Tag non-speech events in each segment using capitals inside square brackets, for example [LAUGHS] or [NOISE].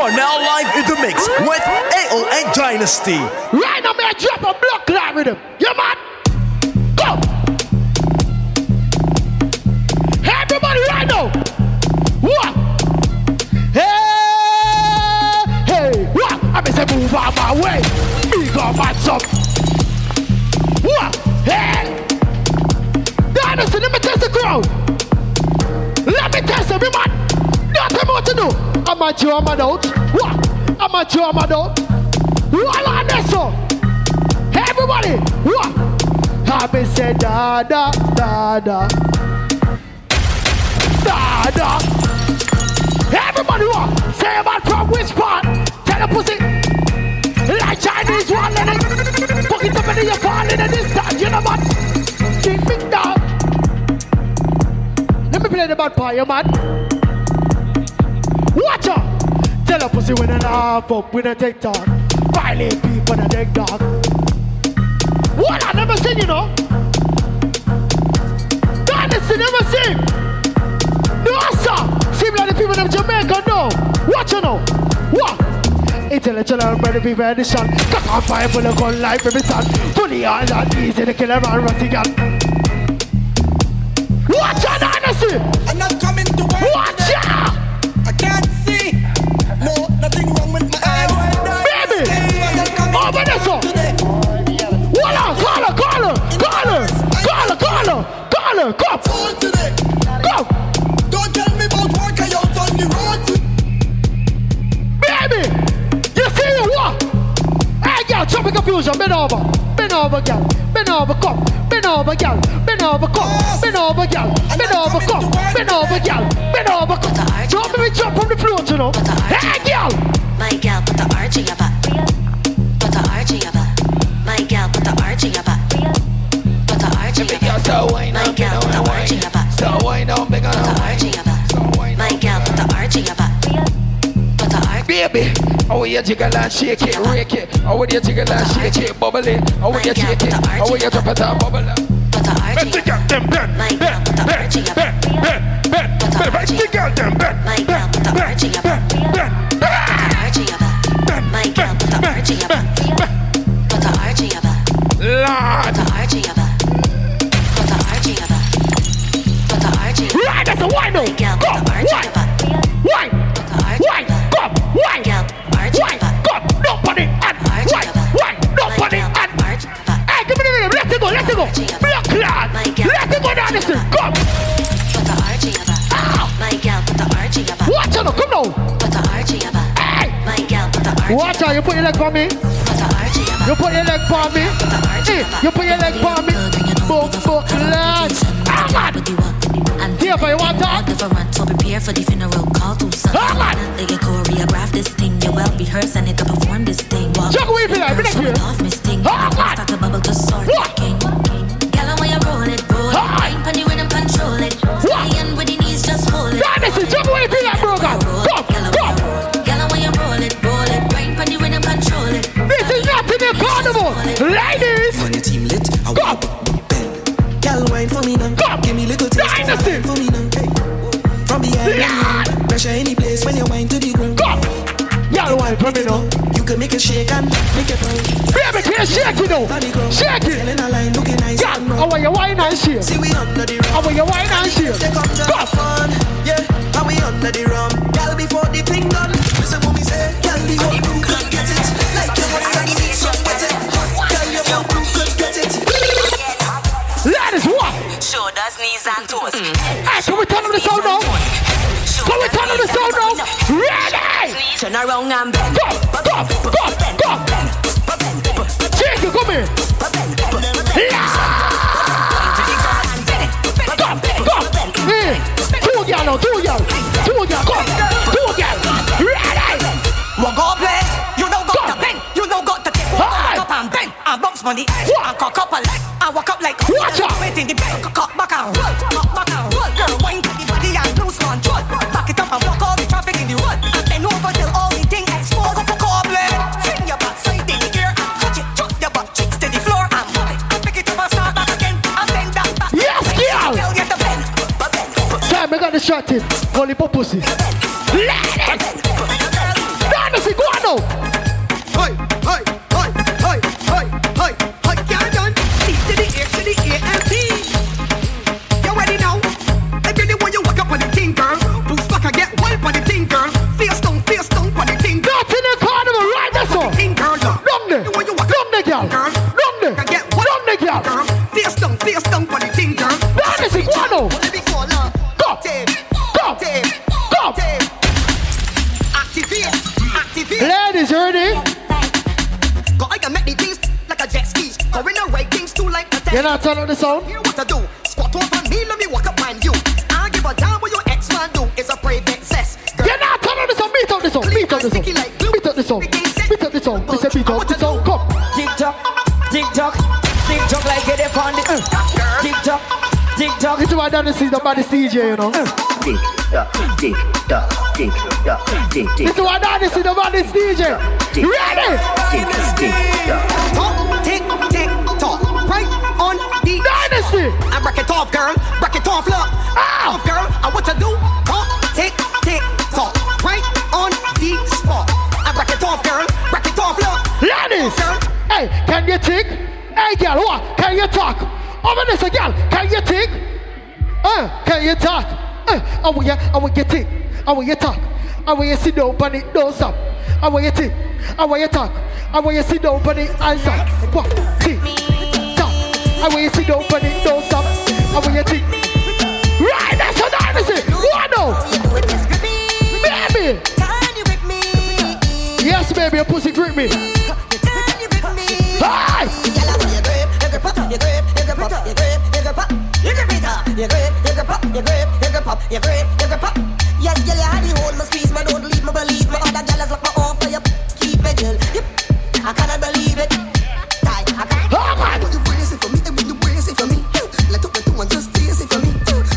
are now live in the mix with AON Dynasty. Right now, man, drop a block live rhythm. Yeah, man. Go. Everybody, right now. What? Hey, hey, what? I'm say move out my way. Me got my top. What? Hey. Dynasty, let me test the crowd. Let me test every to do. I'm a Joe, I'm a doubt. What? I'm a Joe, I'm a doubt. What on this so? Everybody, what? I've been said da da da da da da. Everybody, what? Say about from which part? Tell the pussy. Like Chinese one, let it. Fuck it up and then you fall in this. You know what? Big big dog. Let me play the bad part, you man. Watch out. Tell a pussy when an half up with a TikTok. Violate people in a dead dog. What I never seen, you know. Dynasty never seen. No, sir. Seem like the people of Jamaica know. Watch you know. What? Intellectual and ready people edition. Cut on fire for the gun life every son. Fully all and easy to kill a man running gun. Watch out, Dynasty. I'm not coming to work. Watch out. Call her. Phone today. Go. Don't tell me about work I out on the road. Baby, you see what? Hey, girl, tropic confusion, bend over, bend over, girl, bend over, come, bend over, girl, bend over, come, bend over, girl, bend over, come, bend over, girl, bend over, come. Don't me jump on the floor, you know. Hey, girl, My gal put the arch in your back. So wine My up, gal put the arch in your back. So wine up, big on Put the arch in your back. My gal put the arch in your back. Put the arch. Baby, how you jiggle and shake it, rake it. How you jiggle and shake it, bubble it. How you shake it, how you drop it and bubble it. Put the arch in your back. them bend, My gal put the arch in your back. bend, bend, Put the arch in your back. them bend, My gal put wine, your back. go, wine, Gal, arch in wine, your back. go, nobody, and Arch in wine, your back. wine, nobody, My gal, and arch in your back. Hey, give me the rhythm. Let it go. Let it go. Arch in your back. Block lad. Let it go down the arch in your street. back. Come. Put the arch in your back. My gal, put the arch in your back. Watch out. Come now. Put the arch in your back. Hey. My gal, put the arch in your Watch out. You put your leg for me. Put the arch in your back. You put your leg for me. Put the arch in Hey, you put your leg for me. Book, book, lad. Ah, man. Here for you want talk? Different, so prepare for the funeral call to son. Man. They get choreograph this thing, you well rehearse and it to perform this thing. Walk Check away, Bilal, bring it here. off, Miss Thing. Ah, man. Start to bubble to sort What? it, king. Girl, I you roll it, roll it. Wine pon the rhythm, control it. What? Stay with the knees, just hold it. Dynasty, jump away, be like broken. Come, come. Girl, I you roll it, roll it. Wine pon the rhythm, control it. This is not in the carnival. Ladies, When your team lit, I Go. Gal wine for me now. Go. Give me little taste. Dynasty. For me now. Hey. From behind me, pressure any place when you wine to the ground. come. Y'all wine for me now. You can make it shake and make it roll. Baby, can you shake it now? Shake it. Telling a line, looking nice Yeah, I want you wine and shake. See we under the I rum. want you wine and shake. Come to fun. Yeah, how we under the rum. Gal before the thing done. Listen what me say. Gal the whole knees. Hey, can we turn on the sound now? Can we turn on the sound now? Ready? Turn around and bend. Go, go, go, go. It, come here. Go, go. Hey, two girl now, two girl. Box money. Eh, what? And cock up a leg. And walk up like Watch out. Wait in the bed. Cock back and roll. Cock back and roll. Girl, wine to the body and lose control. Back it up and walk all the traffic in the road. And then over till all the thing exposed. Go play. Swing your back side in the gear and touch it. Drop your butt cheeks to the floor and move it. And pick it up and start back again. And bend that back. Yes, girl. Girl, get the bend. Time, I got the shot in. Holy pussy. Ladies. This is the baddest DJ, you know. This is why Dynasty is the baddest DJ. Ready? tock. Talk, tick, tick, talk. Right on the Dynasty. I break it off, girl. Break it off, look. Ah. Off, girl. I what to do? Talk, tick, tick, talk. Right on the spot. I break it off, girl. Break it off, look. Ladies. Hey, can you tick? Hey, girl, what? Can you talk? Over this, girl. Can you tick? Uh, can you talk? Uh, I want you, I want you tick. I want you talk. I want you sit down, but it don't stop. I want you tick. I want you talk. I want you sit down, but it answer. What? Tick. Talk. I want you sit down, but it don't stop. I want you tick. Right, that's what I say. What now? Baby. Yes, baby, your pussy grip me. Yes, girl, you had the hold my squeeze, my don't leave, my believe, my other girls lock my off for you. Keep it, girl. Yep. I cannot believe it. Die. I can't. Oh, man. When you brace it for me, and when you brace it for me, let up the two and just taste it for me.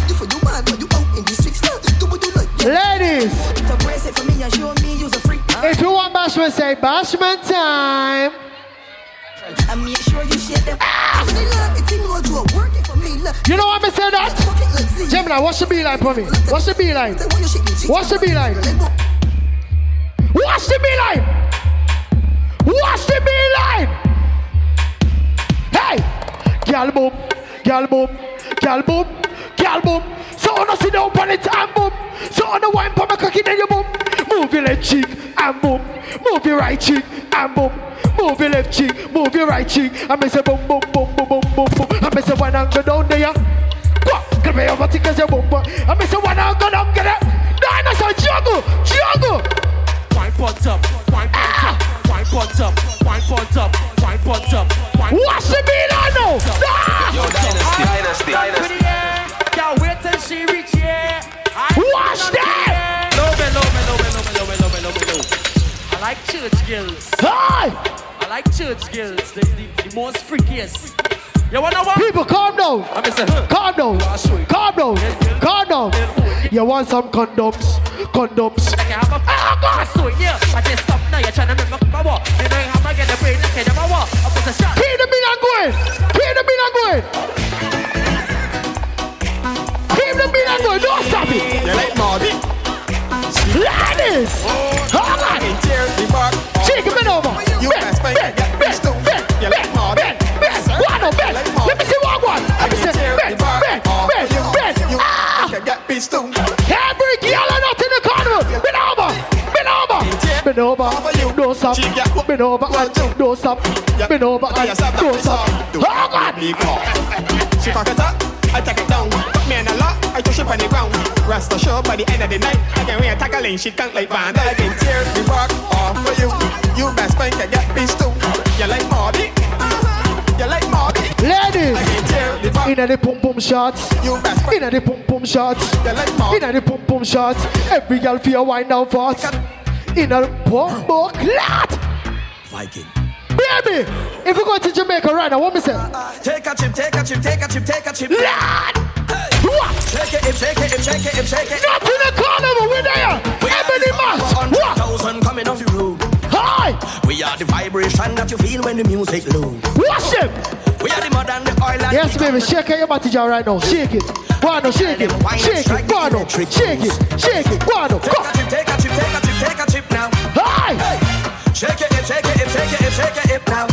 You for you mad, but you out in the streets. Do what you like. Ladies, To brace it for me and show me you's a freak. if you want bashment, say bashment time. And make sure you share them. When they learn, it thing will do for me. Look, You know what I say that? fuck it, let's see. Gemini, what's the beeline for me? What's the beeline? Say, why you shake me. What's the beeline? What's the beeline? What's the beeline? Hey! Gal boom, gal boom, gal boom, gal boom. So on a sit down on it and boom. So on the wine put my cocky then you boom. Move your left cheek and boom. Move your right cheek and boom. Move your left cheek, move your right cheek. I miss a boom boom boom boom boom boom boom. I miss a one and go down there. Go, get me over tickets your boom boom. I miss a one and go down get it. Dinosaur juggle, juggle. Wine pot up, wine pot up, wine pot up, wine pot up, wine pot up, What's the beeline now? Ah! Yo, dynasty, dynasty, dynasty. Y'all wait till she reach here. Watch that! Me, low. I like church girls. Hi! I like church girls. The, the, the most freakiest. You wanna what? People, calm down. I'm say, huh. Calm down. Calm down. Calm down. You want some condoms? Condoms. Like I have a Ah, God. so yeah. I just stop now. You're trying to make my power. You know how I get the brain. Okay, never walk. I put a shot. Keep the beat on going. Keep the beat on going. Keep the beat on going. Don't stop it. You like Marty? Ladies. Hold on. Shake it over. You Bend, bend, bend, bend, bend, bend, bend. One on bend. Let me see one one. Let me see. Bend, bend, bend, bend. Ah! Get pissed too. Every girl are not in the carnival. Bend over. Bend over. Bend over. Don't stop. Bend over. and Don't stop. Bend over. and Don't stop. Oh God. She fuck it up, I take it down. I push it on the ground. Rest assured by the end of the night, I can wear a tackling, she can't like band. I can tear the bark off for you. You best bank can get pissed too. You like Marty? You like Marty? Ladies. I can tear the bark. Inna the pum pum shots. You best bank. Inna the pum pum shots. You like Marty? Inna the pum pum shots. Every girl feel wind down fast. Inna the pum pum clot. Viking. Baby, if you go to Jamaica right now, what me say? Take a chip, take a chip, take a chip, take a chip. Lord! Shake it, shake it, shake it, shake it. Not in the carnival, we're there. We Ebony Mas. What? Coming off the road. Hi. We are the vibration that you feel when the music low. Worship. We are the mud and the oil and Yes, baby, shake your body jar right now. Shake it. Guano, shake it. Shake it. Guano. Shake it. Shake it. Guano. Take a chip, take a chip, take a chip, take a chip now. Hi. Shake it, shake it, shake it, shake it now.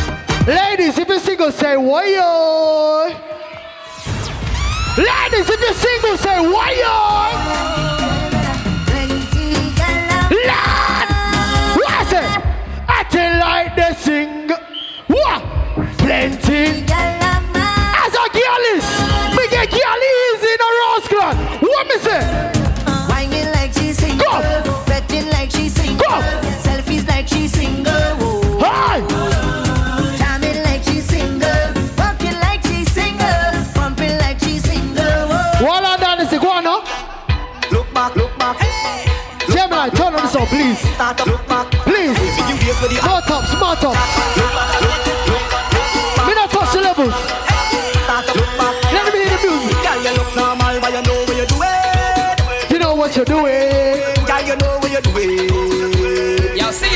Ladies, if you're single, say, why yo. Ladies, if you're single, say why yo. Lord, what's it? Acting like the single. What? Plenty. As a girl is, turn on the song, please. Start up, look back. Please. Small top, small top. Me not touch the levels. Start up, look back. Let me hear the music. Girl, you look normal, but you know what you're doing.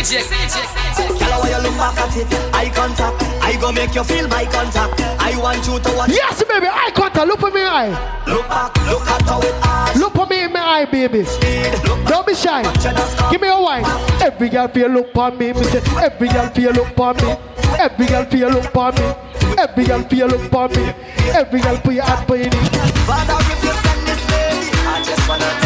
CJ, CJ. Girl, when you look back at it, eye contact. I go make you feel my contact. I want you to watch. Yes, baby. Eye contact. Look at me eye. Look back, look at how it arch. Look at me in my eye, baby. Speed. Don't be shy. Watch your dust Give me a wine. Every girl feel look on me. me say, every girl feel look on me. Every girl feel look on me. Every girl feel look on me. Every girl put your hand on your knee. Father, if you send this lady, I just wanna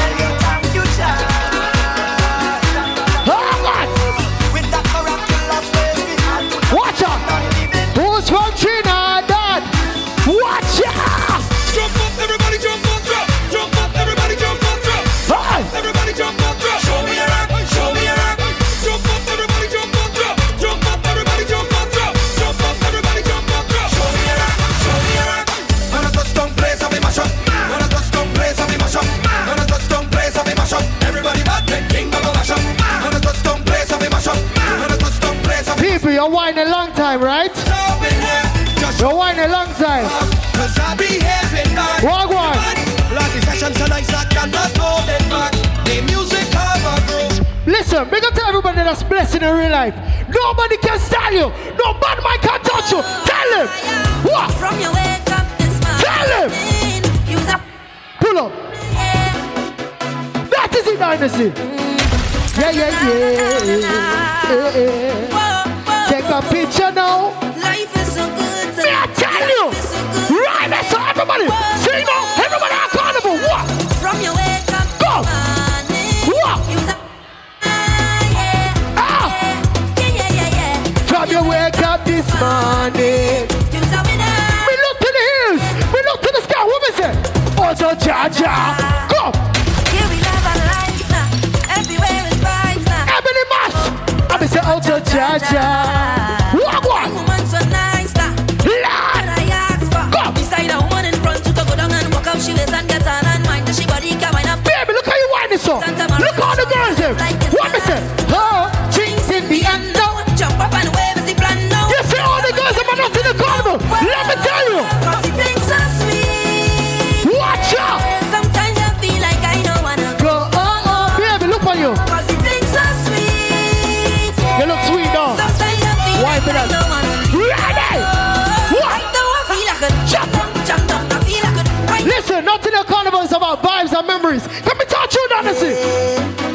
People, you're whining a long time, right? up in here. Just You're whining a long time. Cause I back. Walk one. Like the session tonight, I cannot hold it back. The music have a groove. Listen, big up to everybody that's blessed in real life. Nobody can style you. No bad man can touch you. Tell him. What? From your wake up this morning, Tell him. Pull up. That is it, Dynasty. Yeah, yeah, yeah. yeah, yeah. Take a picture now. Life is so good. Me, I tell you. Is. Right, that's all everybody. Sing now. Everybody carnival. What? From your wake up Go. What? ah, yeah, Ah. yeah, yeah, yeah, yeah. From your wake up this morning. You the winner. We look to the hills. We look to the sky. What we say? Also, cha cha. Go. Be say, also, cha cha. What? Woman so nice now. Lord. What I ask for. Go. Beside a woman in front to go down and walk up she waist and get on and mind that she body can wind up. Baby, look how you whining so. Look how the girls there. What me say? Oh, drinks in the end now. Jump up and wave is the plan now. You see all the girls that are not in the carnival. Let me tell you. Memories. Let me touch you, Dynasty.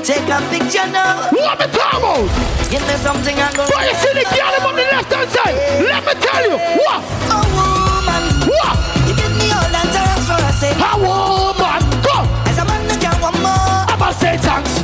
Take a picture now. What me talk about? Give me something I go. But you see the girl on the left hand side. Let me tell you. What? A woman. What? You give me all that time for a say. A woman. Go. As a man, I can want more. I'm gonna say thanks.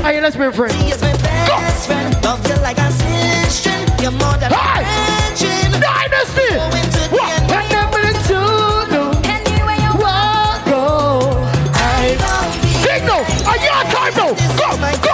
Hey, let's be friends. Is my best friend. Love you like a sister. You're more than Hey. a. Dynasty. Going to the What? end. And never to know. Anywhere you Walk, go. I love you. Signal. Are you on time now? This Go, is my go, go, go.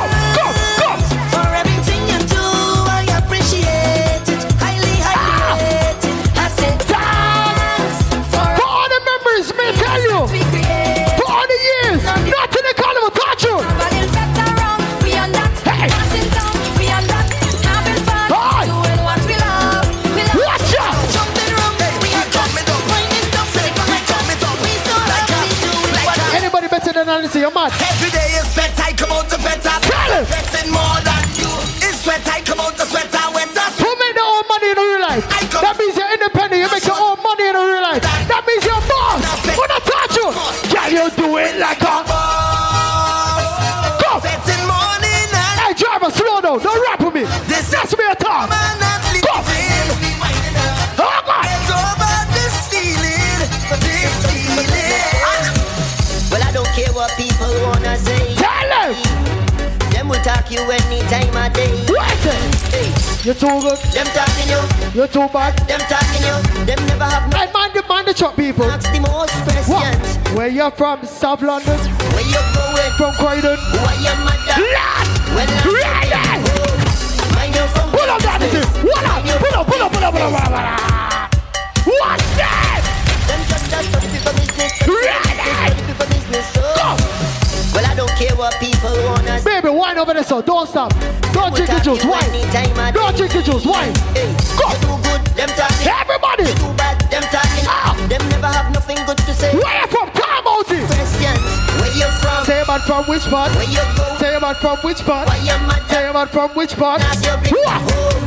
Than Dynasty? You're mad. Every day is fed, I come out to fed up. Tell him. Flexing more than you. It's sweat, I come out the sweat, I wet. Who make their own money in the real life? That means you're independent. You make your own money in the real life. That means you're boss. When I touch you, can you do it like a Talk you any time of day. Wait it. Hey, You're too good. them talking you, You're too bad. them talking you. Them never have no Hey, mind the, mind the chop, people. ask the most What? Where you from? South London? Where you going? From Croydon? Why your mother? Lad! Well, I'm Ready! Mind your phone. Pull up, that is it. Pull up, pull up, pull up, pull up, pull up, pull up, pull up. What's that? I don't care what people. Baby, wine over there, so don't stop. Don't drink the juice, wine. Don't drink the juice, wine. Hey, Go. you do good. Them talking. Everybody, Too bad. Them talking. Ah. Them never have nothing good to say. where you from? Time out here. Where you from? Say about from which part? Where you go? Say about from which part? Why your mother? Say about from which part? Ask your big Whoa. home.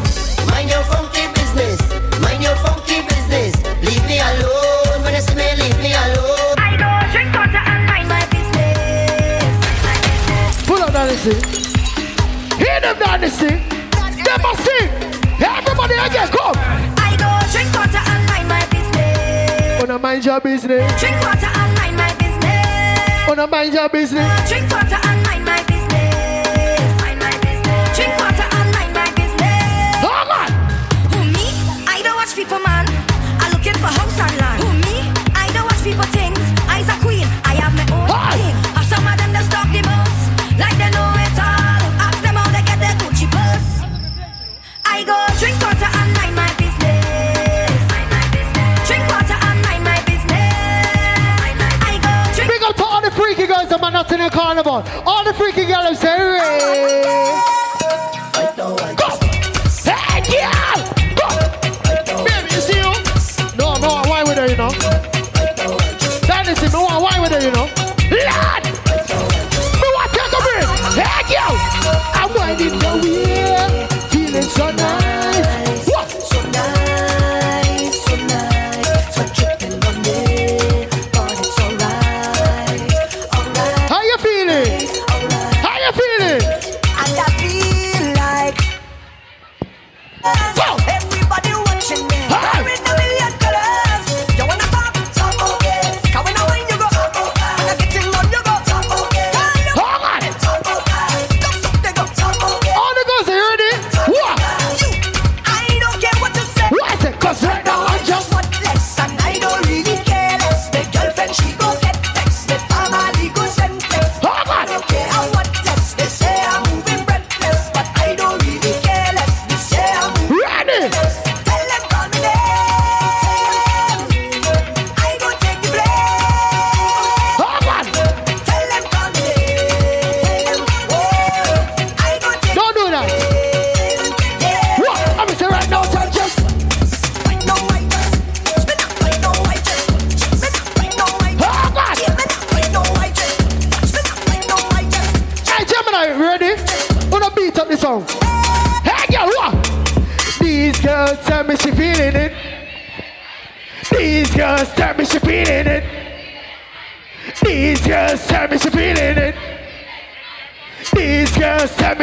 Mind your funky business. Mind your funky business. Leave me alone. When you see me, leave me alone. Dynasty. Hear them, Dynasty. Them must sing. Everybody again, come. I don't drink water and mind my business. Wanna mind your business. Drink water and mind my business. Wanna mind your business. Drink water and mind my business. Mind my business. Drink water and mind my business. Oh, God. Who me? I don't watch people, man. I looking for house and land. Who me? I don't watch people things. I's a queen. I have my own Hi. thing. Are not in a carnival. All the freaky girls say,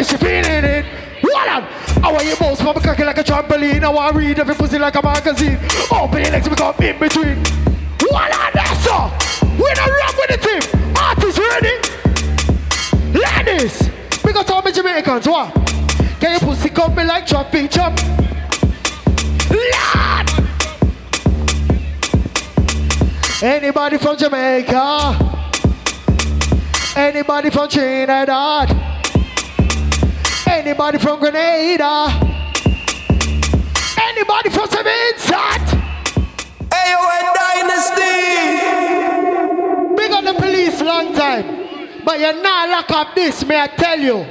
she feeling it. What on? I want you both come cocky like a trampoline. I want to read every pussy like a magazine. Open your legs, we come in between. What on that, sir? We don't rock with the team. Artists ready? Ladies, we got all my Jamaicans, what? Can your pussy come me like traffic jam? Lord! Anybody from Jamaica? Anybody from Trinidad? Anybody from Grenada? Anybody from Hey, yo, Dynasty! Big on the police long time. But you're not lock up this, may I tell you.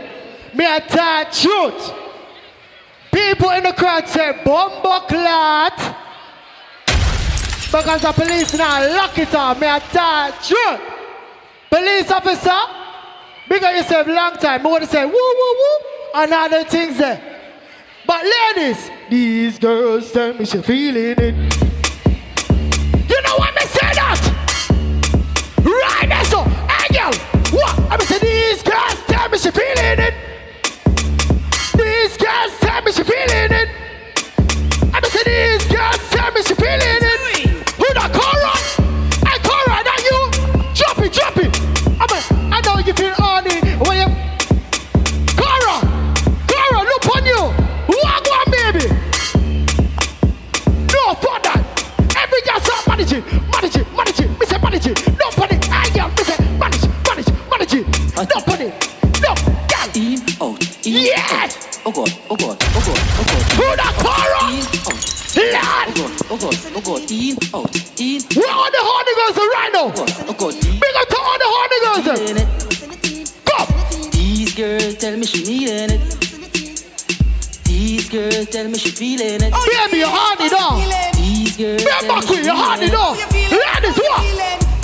May I tell truth. People in the crowd say, Bombo clot. Because the police now lock it up, may I tell truth. Police officer, big on yourself long time. I want to say, woo, woo, woo. And other things there. But ladies, these girls tell me she feeling it. You know what me say that? Right there, so, girl, what? I me say these girls tell me she feeling it. These girls tell me she feeling it. I me say these girls tell me she feeling it. Yes. Oh God, oh God, oh God, oh God. Who that Cora? In, oh. out. Lord. Oh God, oh God, oh God. In, out, in, Where are the horny girls right now? oh God, oh. In, Big up to all the horny girls. there. feeling it. Come. These girls tell me she needing it. These girls tell me she feeling it. Baby, you're horny now. These girls Be tell back me with she you horny it. Ladies, what?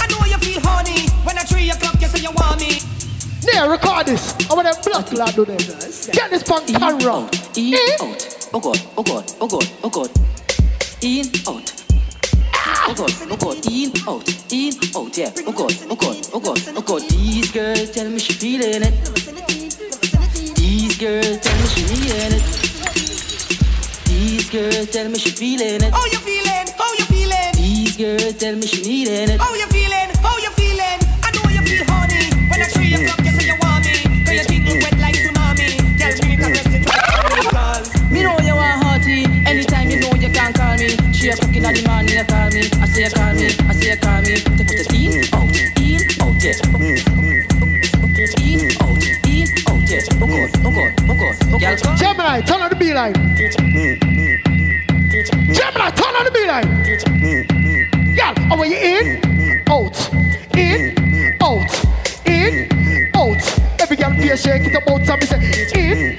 I know you feel horny when at three o'clock you say you want me. There, record this. I want them black lad do this. Get this punk In, camera. out, in, Eh? out. Oh God, oh God, oh God, oh God. In, out. Oh God, oh God, in, out, in, out, yeah. Oh God, oh God, oh God, oh God. These girls tell me she feeling it. These girls tell me she needing it. These girls tell me she feeling it. How you feeling? How you feeling? These girls tell me she needing it. How you feeling? How you feeling? I know you feel horny when at three o'clock you a cooking at the morning, you call me. I say you call me, I say you call me. To put it in, out, in, out, yeah. In, out, in, out, yeah. Oh God, oh God, oh God, oh God. Gemini, turn on the B line. Gemini, turn on the B line. Girl, and when you in, out, in, out, in, out. Every girl a shake it about time. Me say in,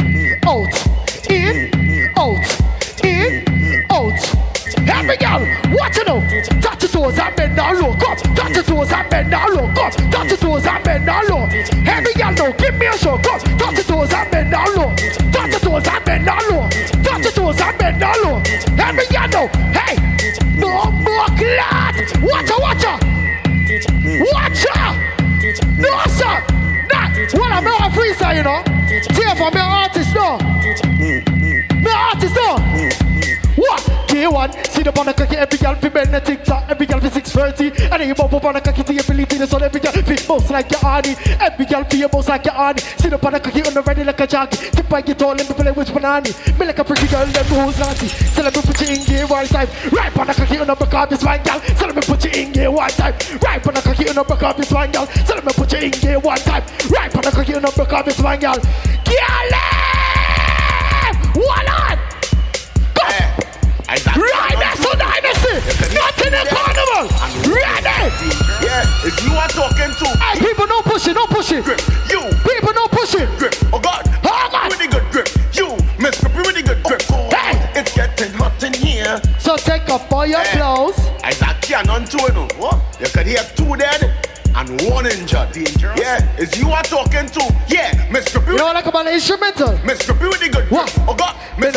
Every girl, watch it now. Touch your toes and bend down low. Come, touch your toes and bend down low. Come, touch your toes and bend down low. Every girl now, give me a show. Come, touch your toes and bend down low. Touch your toes and bend down low. Touch your toes and bend down low. Every girl now, hey, no more clot. Watch her, watch her. Watch her. No, sir. Nah, well, I'm not a freestyle, you know. Tear for me artist, no. Me artist, no. What? K1, see the banana cocky, every girl fi bend the TikTok, every girl fi 630. And then you bump up on a cocky to your Filipino, so every girl fi bounce like your Arnie. Every girl fi bounce like your Arnie. See the banana cocky on the ready like a jockey. Tip by guitar, let me play with banana. Me like a pretty girl, me who's naughty. Let me put you in gear one time. Right banana cocky on the back of this one girl. Let me put you in gear one time. Right banana cocky on the back of this one girl. Let me put you in gear one time. Right banana cocky on the back of this one girl. Girl, Right next Dynasty! Not in the carnival! Ready! Yeah, if you are talking to people, no no pushing! grip, you People, no pushing! grip. Oh God, Oh, God. good grip. You, Mr. Really good grip. Hey. It's getting hot in here. So take off all your clothes. Isaac Cannon too, you know. What? You could hear two dead and one injured. Yeah, is you are talking to. Yeah, Mr. You Beauty. know like about the instrumental? Mr. Beauty good.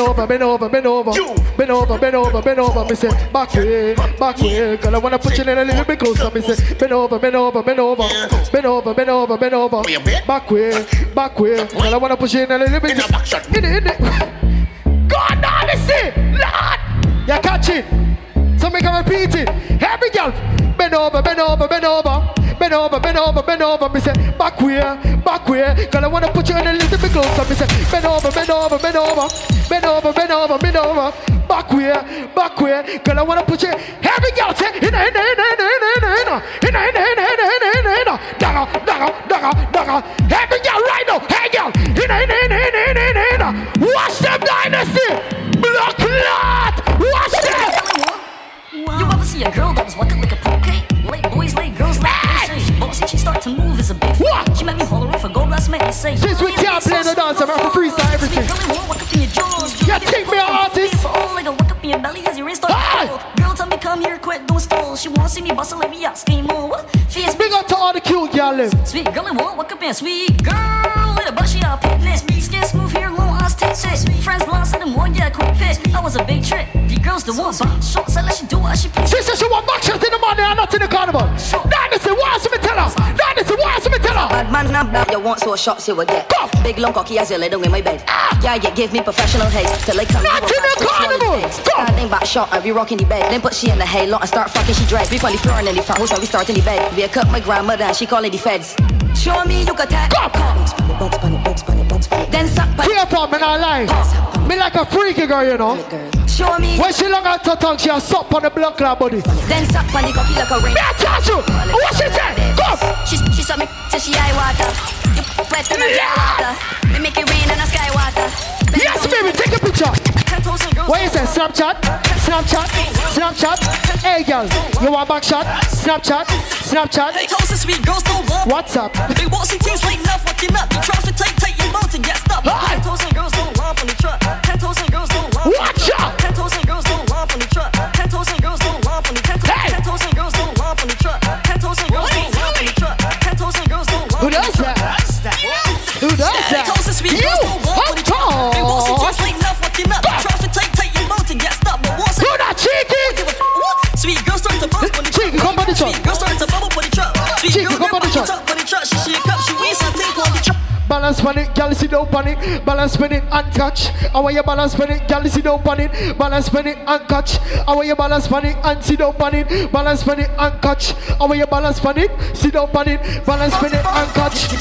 Over, bend over, bend over. Bend over, bend over, bend over. Me say, back way, back way. Girl, I wanna put you in a little bit closer. Me say, bend over, bend over, bend over. Bend over, bend over, bend over. Oh? Back way, back way. Girl, I wanna put you in a little bit. In a back shot. In it, in it. God, honesty, Lord. You catch it. Make her repeat it. Every girl, bend over, bend over, bend over. Bend over, bend over, bend over. Me say, back way, back way. Girl, I wanna put you in a little bit closer. Me say, bend over, bend over, bend over. Bend over, bend over, bend over. Back way, back way. Girl, I wanna put you. Every girl say, inna, inna, inna, inna, inna, inna, inna, inna, inna, inna, inna, inna, inna. Dagga, dagga, dagga, dagga. Every girl right now, hey girl, inna, inna, inna, inna, inna, inna. Watch them dynasty. Block lot. Watch. You ever see a girl that was walking like a poke? Late boys, late girls, late boys. Bossy, she start to move as a big What? She made me holler off a gold last man say. Since we can't play the dance, I'm to freestyle everything. Yeah, take me an artist. For all, like a walk up in your belly as your wrist start Hey! to. Girl, tell me come here, quick, don't stall. She wanna see me bustle every ass game more. What? Face Big up to all the cute them. Sweet girl and won't walk up in sweet girl with a bushy up picnic. Skin smooth here, long tits. Say, friends lost in the one, yeah, quick fit. That was a big trick. The girls the one box short, so let she do what she please. She says she want back shots in the morning and not in the carnival. Dynasty, what else me tell her? Dynasty, what else me tell her? Bad man, now now you want so shots you will get. Big long cocky as you lay down in my bed. Ah. Yeah, you give me professional haste till I come. Not in the carnival. Standing back shot and we rocking the bed. Then put she in the halo and start fucking she dread. We on the floor and then the front house and we start in the bed. We a cut my grandmother and she call it the feds. Show me you can tap. Then suck by Careful, me not lying. Me like a freaky girl, you know. Show me. When she long out her tongue, she a suck on the blood clot body. Then suck on the cocky like a ring. Me a touch you. What she say? Come. She she suck me till she eye water. You wet I yeah. water. Me make it rain and a sky water. Yes, baby, take a picture. What is that? Snapchat? Snapchat? Snapchat? Hey, girl, you want back shot? Snapchat? Snapchat? Hey, toast and sweet girls don't want. What's up? They want see teams like enough fucking up. Try to take, take your mouth and get stuck. And girls don't want from the truck. Sit down on it. Balance on it and catch. I want you balance on it, girl, sit down on it. Balance on it and catch. I want you balance on it and sit down on it. Balance on it and catch. I want you balance on it, sit down on it. Balance on it and catch.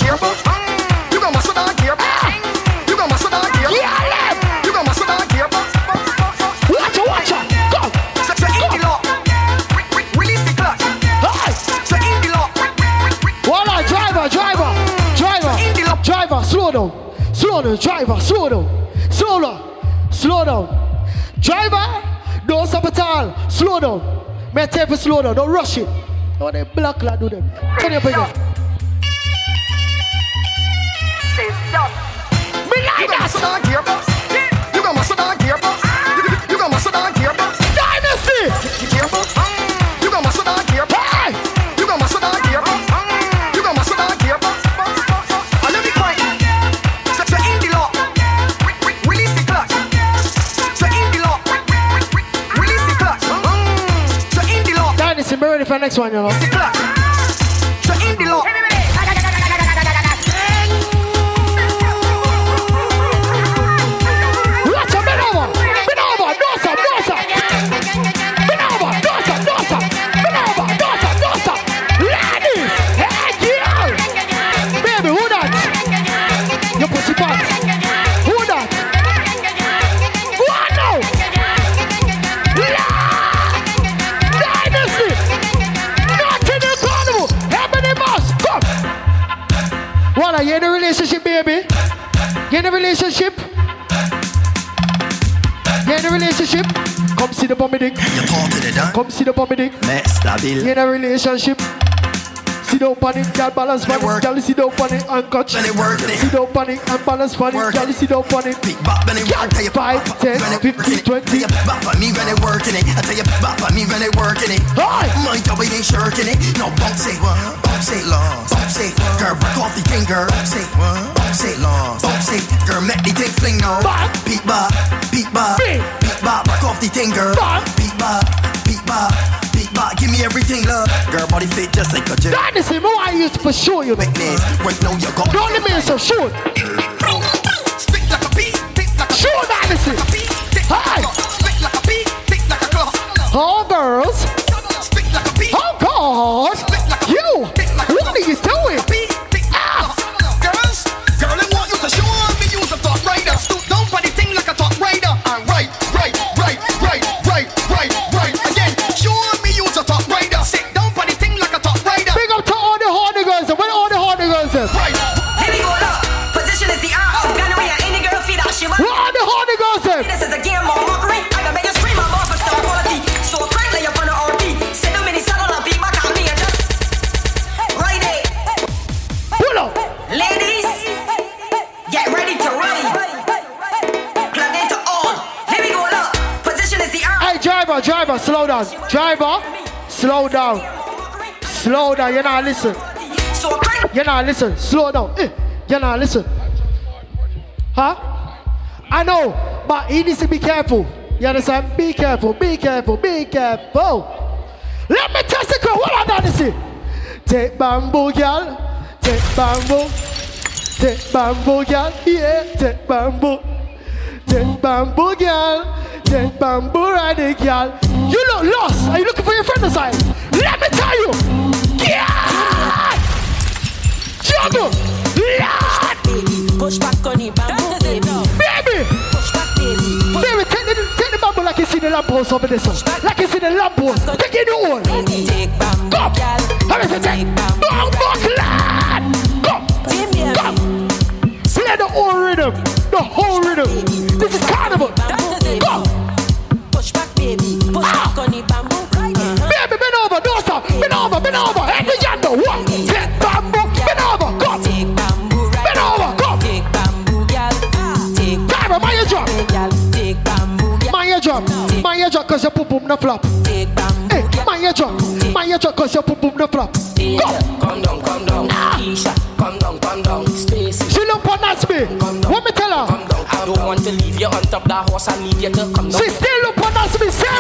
You got my soda gear. Down, driver, slow down, slow down, slow down, driver, don't stop at all, slow down. May I tell you slow down, don't rush it. What they black lad do them? Turn your finger. Say stop. Me like You got my that. Next one, you know. Talk to the done. Come up on me dick. Stable. You in a relationship? Sit up on it, girl, balance on it, girl, sit up on it and catch. It work, it- Sit up on it and balance it, girl, it. sit up on it. Big bop when it work. Tell you Five, ten, fifteen, twenty. Tell you bop on me when it working it. I tell you bop on me when it working it. Hi. My job ain't shirking it. No bounce it, bounce it long, bounce it. Girl, break off the girl. Bounce it, bounce it long, bounce it. Girl, make the thing fling now. Bop. Beat bop, beat bop, Beat. bop. Break off the girl. Bop. Beat bop, beat bop, beat bop. Give me everything, love. Girl, body fit just like a gym. Dynasty, more I used for sure, you. Witness, right now you got. Don't let me so shoot. Spit like a bee, tick like a Shoot, Dynasty. bee, tick Hi. a. Spit like a bee, tick like a clock. Oh, girls. Spit like a bee, Oh, God. Down. Driver, slow down. Slow down. You're not listen. You're not listen. Slow down. Eh, You're not listen. Huh? I know, but he needs to be careful. You understand? Be careful, be careful, be careful. Let me test the crowd. What I done this? Take bamboo, girl. Take bamboo. Take bamboo, girl. Yeah, take bamboo. Take bamboo, girl. Take bamboo, riding, girl. You look lost. Are you looking for your friend aside? Let me tell you. Yeah! Juggle. Yeah! Push back on the bamboo, baby. Baby! Push back, baby. Baby, take the, take the bamboo like you see the lamppost over this one. Like you see the lamppost. Take it in your own. Take bamboo, Go. girl. How is it take? Bamboo clad. Go. Go. Play the whole rhythm. The whole rhythm. This is carnival. Go. Push back, baby. Push back on the bamboo, right? Baby, bend over. Don't stop. Bend over. Bend over. Every yonder. One. Take bamboo. Bend over. Go. Take bamboo, right? Bend over. Go. Take bamboo, girl. Ah, take Tyra, mind your drop. girl. Take bamboo, girl. Mind your drop. Mind your drop cause your pum pum no flop. Take bamboo, Hey, mind your drop. Mind your drop cause your pum pum no flop. Go. Come down, come down. Ah. Isha, come down, come down. Stacy, She look on that me. What me tell her? come down. I don't want to leave you on top that horse. I need you to come down. She still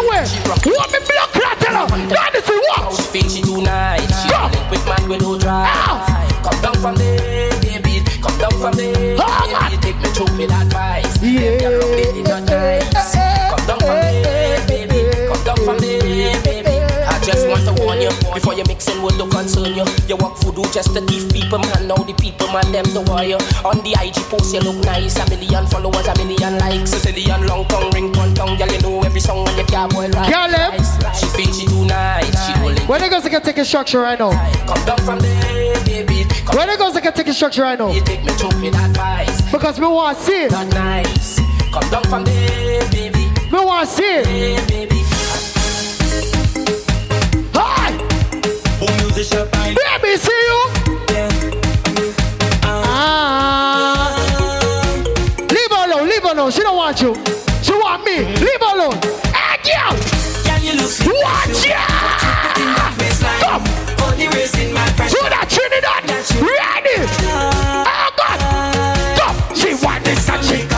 look on that me same way. What me block tell her? God is How what? she do nice. Go. with man no drive. Come down from there, you. You walk voodoo just to give people man. Now the people man them the warrior. On the IG post you look nice. A million followers, a million likes. A zillion long tongue ring one tongue. Girl you know every song when you can't boil right. Girl, eh? She feel she do nice. She link Where they goes to get take instruction right now? Come down from there, baby. Come Where they goes to get take instruction right now? you take me to with advice. Because me want to see it. Not nice. Come down from there, baby. Me want to see it. Hey, baby. Baby, see you? Ah. Leave her alone, leave her alone. She don't want you. She want me. Leave her alone. Hey, girl! Watch ya! Come! To that! Ready! Oh, God! Come! She want this and she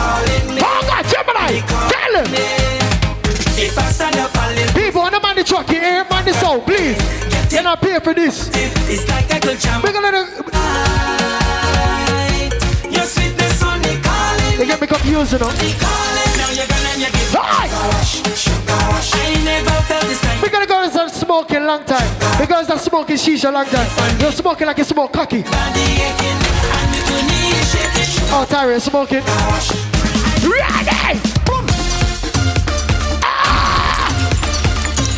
Pay for this. it's like I could jump. We're gonna. Your sweetness on the calling. They get me confused, you know. The calling. Now you're gonna you give Hi! I never felt. We're gonna go and start smoking long time. Because start smoking shisha long time. You're smoking like you smoke cocky. Body aching and the knee shaking. Oh, Tyra, smoking. Ready! Boom! Ah!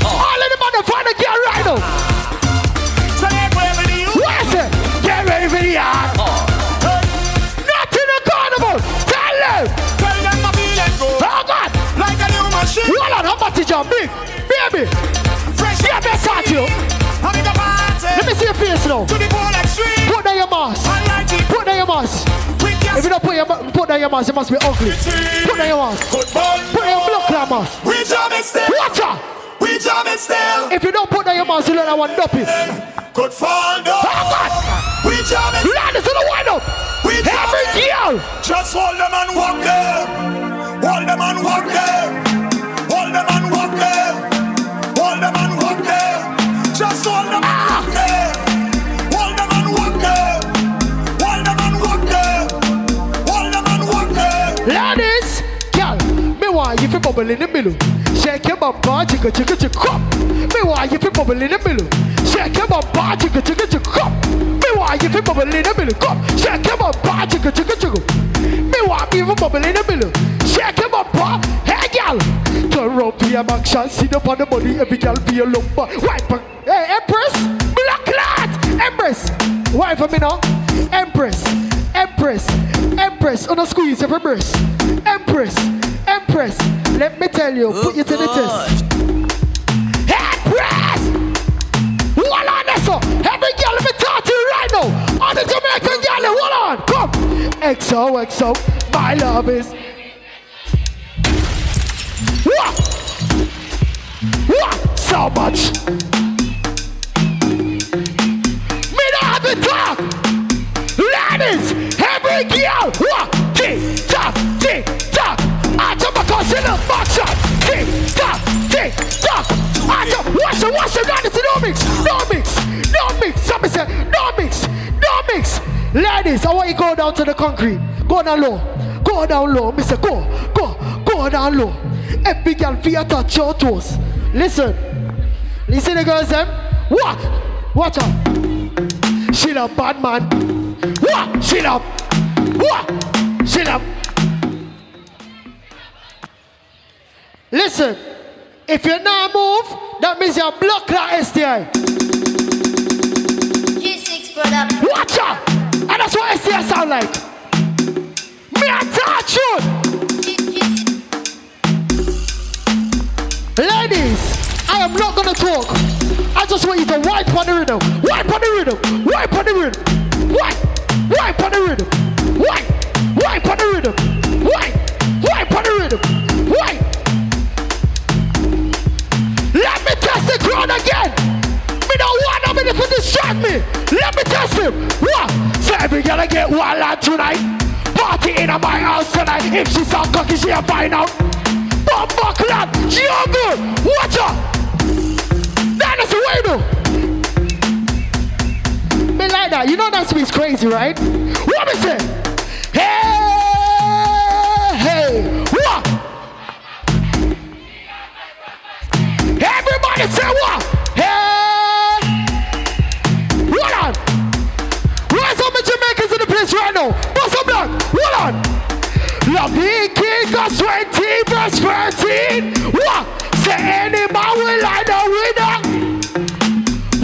All of the motherfuckers get right now. Yard. Oh. Not in the carnival. Tell them. Tell them I feel and go. Oh, God. Like a new machine. Hold on, how much is your big? Baby. Fresh Yeah, best at you. I'm in the party. Let me see your face now. To the full extreme. Put down your mask. I. Put down your mask. If you don't put your put down your mask, you must be ugly. Put down your mask. Put down your blood clot mask. We jam it still. Watch out. We jam it still. If you don't put down your mask, you look like one duppy. Could fall down. Oh God! We jam it. Ladies in the wind up. We Every girl. Just hold them and walk there. Hold them and walk there. Hold them and walk there. Hold them and walk there. Just hold them and walk ah! there. Hold them and walk there. Hold them and walk there. Hold them and walk there. Ladies, girl, me want you to bubble in the middle. Shake your bumper, jigga jigga come. Me want you to bubble in the middle. Shake your bumper, jigga jigga jigga come. Me want you to bubble in the middle. Come, shake your bumper, jigga jigga jigga. Me want you to bubble in the middle. Shake your bumper, hey girl. Turn round to your back shot, sit up on the body, every girl be a lumber. Wipe hey Empress, black lad, Empress. Wipe for me now, Empress, Empress, Empress. On a squeeze every breast, Empress, Empress. Let me tell you, put you to the test. Empress. Vanessa, every girl, let me talk to you right now. all the Jamaican girl, hold on, come. XO, XO, my love is. What? What? So much. Me not have to talk. Ladies, every girl, what? Tick tock, tick tock. I jump a cuss in a box shot. Tick tock, tick tock just watch it, watch it, Dynasty, no mix, no mix, no mix. Somebody say, no mix, no mix. Ladies, I want you go down to the concrete. Go down low. Go down low. Mister, go, go, go down low. Every girl feel touch your toes. Listen. Listen the girls them. What? Watch out. She a bad man. What? She up. What? She up. Listen. If you not move, that means you're block that STI. G6 brother. Watch out! And that's what STI sound like. Me a touch you. Ladies, I am not gonna talk. I just want you to wipe on the rhythm. Wipe on the rhythm. Wipe on the rhythm. Wipe. Wipe on the rhythm. Wipe. Wipe on the rhythm. Wipe. Wipe on the rhythm. Wipe. The crowd again. Me don't want nobody to distract me. Let me test him. What? So every girl I get wild out tonight. Party in my house tonight. If she sound cocky, she a find out. Bumbo clap, she all good. Watch out. That is the way though. Me like that. You know that sweet's crazy, right? What me say? Hey, hey, Everybody say what? Hey! Hold on! All my Jamaicans in the place right now? What's up, blood? Hold on! Of 20 verse 13. What? Say any man will I know winner.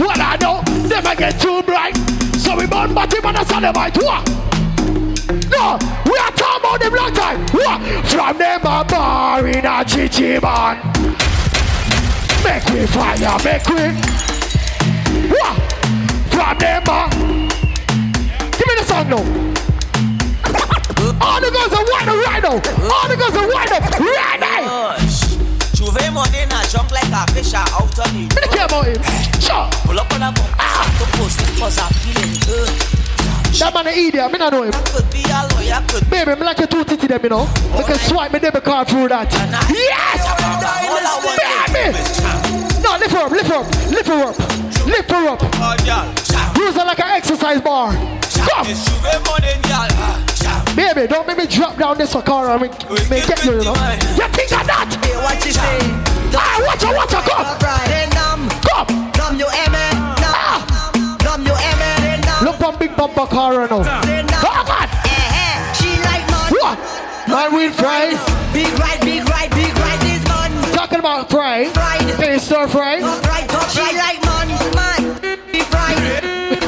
What I know, never get too bright. So we burn bottom on a Salamite. What? No, we are talking about them long time. What? From them a bar in a Gigi man. Make we fire, make we. What? From them. Give me the song now. All the girls are white right now. All the girls are white up. Right now. Juve money na jump like a fish out on the Let me care about him. Sure. Pull up on a bump ah. to post it cause I'm feeling good. That man an idiot, me not know him. Could be a lawyer, could Baby, me like your two titty them, you know. We can swipe me debit card through that. Yes! Baby! No, lift her up, lift her up, lift her up, lift her up. Use her like an exercise bar. Come! Baby, don't make me drop down this car and make get you, you know. You think of that? Hey, what you say? Ah, watch her, watch her, come! Come! Numb, you hear Hey, numb. Look on big bumper car now. Say numb. Come on! Eh, eh. She like man. What? Man with fries. Big right, big right, big right is man. Talking about fry. Fried. Hey, stir fry. Top right, top she like man, man. Big right,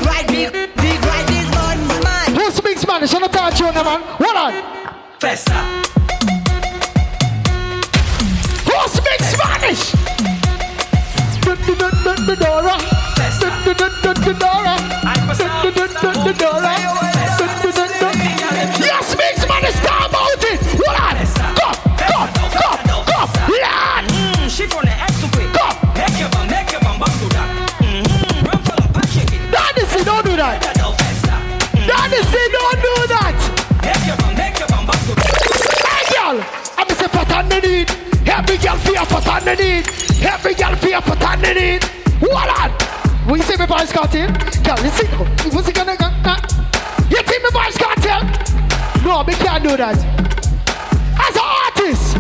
right, big, big right is man, man. Who speaks Spanish? I'm not talking to you, man. Hold on. Festa. Who speaks Spanish? Dora. You speak Spanish, talk about it. Hold on. Come, come, come, come. Lord. Mm, she from the X to quick. Come. Make your bum, make your bum bum do that. Mm-hmm. Run for the pack, shake it. Daddy, see, don't do that. That festa. Daddy, see, don't do that. Make your bum, make your bum bum do that. Hey, girl. I'm say fat need. Every girl feel fat need. Every girl feel fat need. Hold on. When you say my voice cartel, girl, you see, what's it gonna go? You think my voice cartel? No, we can't do that. As an artist,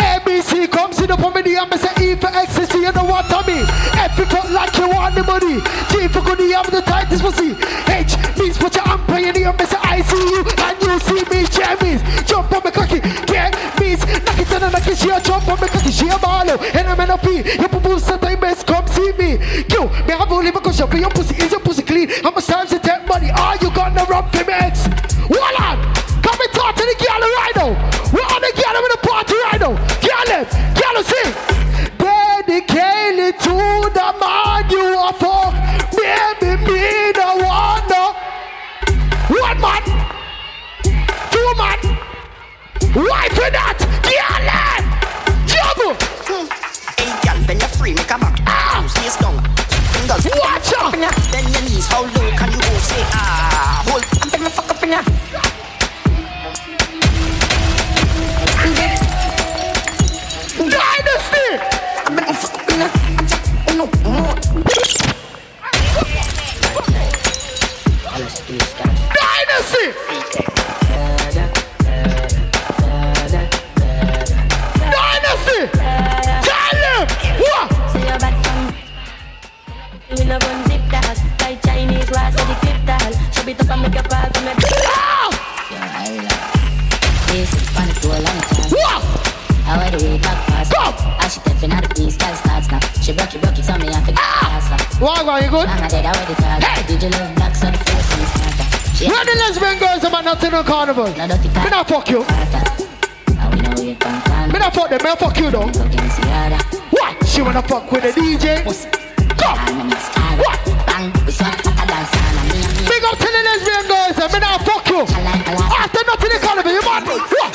ABC comes in on me, and me say E for ecstasy, you know what I mean? F for like you want the money. G for good, you have the tightest pussy. H means put your hand in the me say I see you, and you see me. J jump on me cocky. K means knock it on the knock it, she a jump on me cocky, she a ballo. And I'm in a P, your poo set time see me. Q, me have only because you're your pussy is your pussy clean. How much time to take money? Are you gonna rub the mix? Hold on, come and talk to the girl right now. We're on the girl in the party right now. Girl, eh, girl, sing. Dedicated to the man you are for. Baby, me the one. no. One man, two man. Why for that? Watch last one. Why, why, you good? Mama dead, I wear the. Did you love black, so the face is smarter. She Where the lesbian girls about not in the carnival? Me not fuck you. Me not fuck them, me fuck you though. What? She wanna fuck with the DJ? Come! What? Big up to the lesbian girls, me not fuck you. After not in carnival, you mad? What?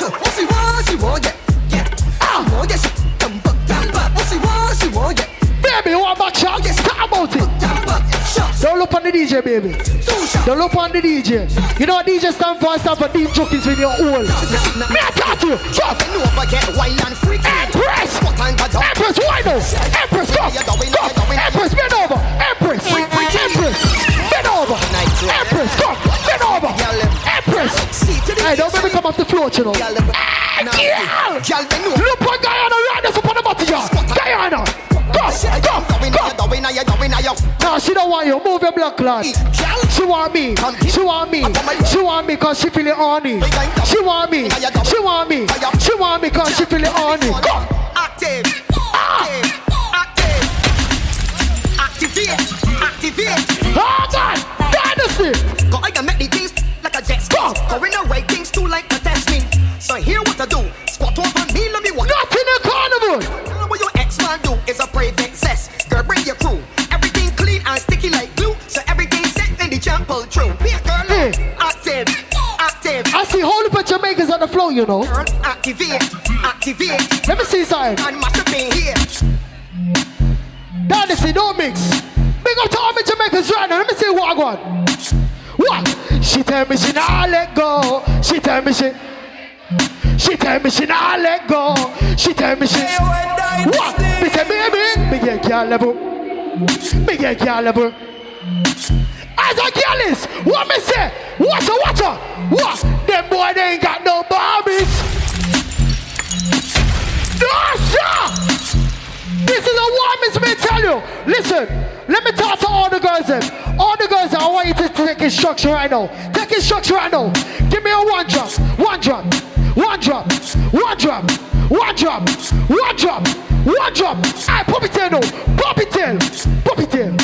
The DJ, baby. Don't look on the DJ. You know what DJ stand for? Stand for deep jokings with your hole. Me I talk you. Fuck. Empress. Empress, why no? Empress, come. Come. Empress, bend over. Empress. Empress, bend over. Empress, come. Bend over. Empress. Hey, don't make me come off the floor, you know. Hey, girl. Look right there up on the bottom, go. No, she don't want you. Move your blood clot. She want me. She want me. She want me cause she feeling horny. She want me. She want me. She want me cause she feeling horny. Active. Active. Active. Activate. Activate. Oh God. Dynasty. Go I can make the things like a jet ski. Go in the right things too like to test me. So here what to do. Squat over me, let me walk. Not in the carnival. What your ex man do is a private pull through. Be girl. Hmm. Active. Active. I see whole heap of Jamaicans on the floor, you know. Activate. Activate. Let me see something. And mash up in here. Dynasty, don't mix. Big up to all my Jamaicans right now. Let me see what I got. What? She tell me she not let go. She tell me she. She tell me she not let go. She tell me she. What? Me say baby, me get girl level. Me get girl level. As a girl is, what me say? Her, watch her. What? Them boy they ain't got no Barbies. No sir. This is a warmest me tell you. Listen, let me talk to all the girls then. All the girls, I want you to take instruction right now. Take instruction right now. Give me a one drop, one drop, one drop, one drop, one drop, one drop, one drop. Hey, puppy tail no, puppy tail, puppy tail,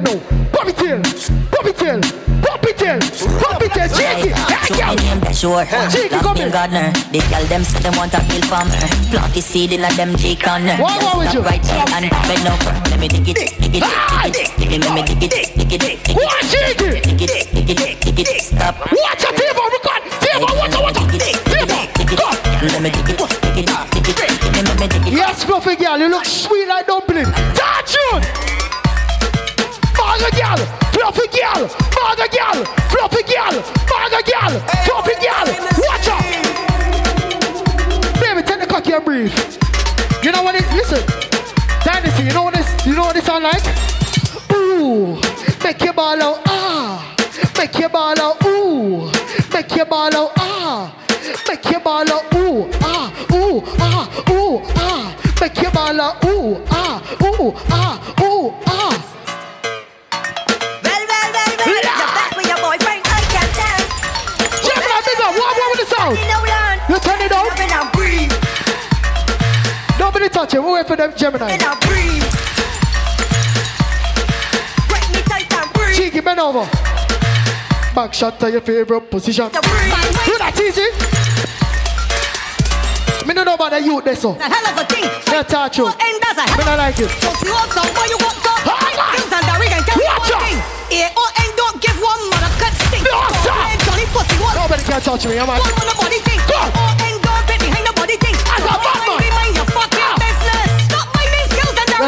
tail no, puppy tail, puppy tail, puppy tail, puppy tail, cheeky. Hey, So my name that sure Cheeky, come in Gardner The girl them say them want a kill from her Plant the seed in a them G corner What- what with you? right and bend over Let me dig it, dig it, dig it Dig it, let me dig it, dig it, dig it What, cheeky? Dig it, dig it, dig it Stop Watch your table, got table, watch out, watch out. Table, Let me dig it, dig it, dig it Dig it, dig it Yes, fluffy girl, you look sweet like dumpling. Touch you! Maga girl, fluffy girl, fluffy fluffy. Watch out! Baby, take the cocky and breathe. You know what it? Listen, Dynasty. You know what this? You know what this sound like? Ooh, make your ball out. Ah, make your ball out. Ooh, make your ball out. Ah, make your ball out. Ooh, ah, ooh, ah, ooh, ah, make your ball out. Ooh, ah, touch it. We wait for them Gemini. Cheeky, bend over. Back shot to your favorite position. Do that easy. Me no know about the youth there so. A hell of a thing. Yeah, touch you. And that's a Me hell not like it. So if you want some, why you want some? Things and that we can tell you Watch one out. thing. A-O-N don't give one mother cut stink. No, sir. Johnny pussy one. Nobody can touch me, I'm One on the body thing. O-N don't bet behind the body thing. As a bad man. Be your fucking business. Stop minding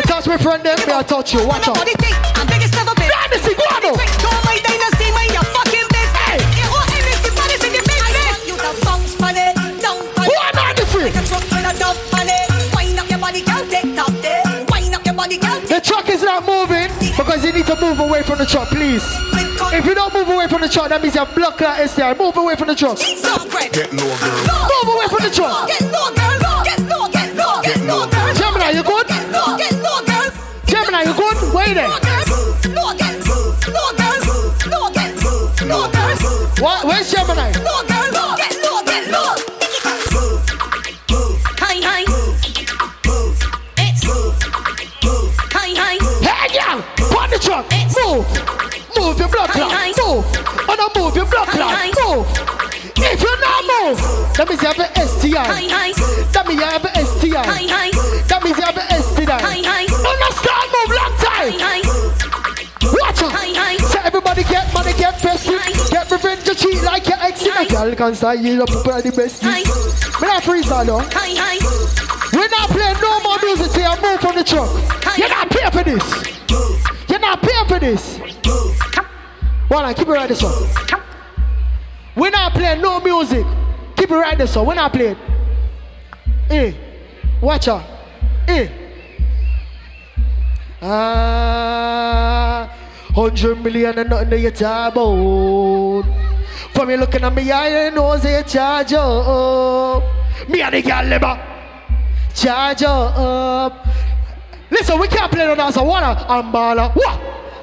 skills touch me friend them, me I touch you. Watch out. I'm biggest ever been. Dynasty, go on now. Don't mind dynasty, mind your fucking business. A-O-N is the baddest in the business. You the bounce on it, down on it. Go on, Dynasty. Like a truck on a dump on it. Wind up your body, girl, take top there. Wind up your body, girl. The truck is not moving because you need to move away from the truck, please. If you don't move away from the truck, that means you have blood clot STI. Move away from the truck. Get low, girl. Move away from the truck. Get low, girl. You good? Wait there. Low, girl. Low, get low, girl. Low, get low, girl. What? Where's Gemini? Low, girl. Low, get low, get low. Hi, hi. It's hi, hi. Hey, girl, on the truck. Move. Move your blood clot. Move. Oh, no, move your blood clot. Move. If you not move, that means you have an STI. Means you have an cheat like your ex in a girl can style you up for the best. Me not freestyle though. We're not playing no more music till you move from the truck. You're not paying for this. You're not paying for this. Hold on, keep it right this one. We're not playing no music. Keep it right this one. We're not playing. Eh, watch out. Eh. Ah, hundred million and nothing that you talk about. From you looking at me, I know you charge up. Me and the girl liver. Charge up. Listen, we can't play no dance. Wanna Ambala. What?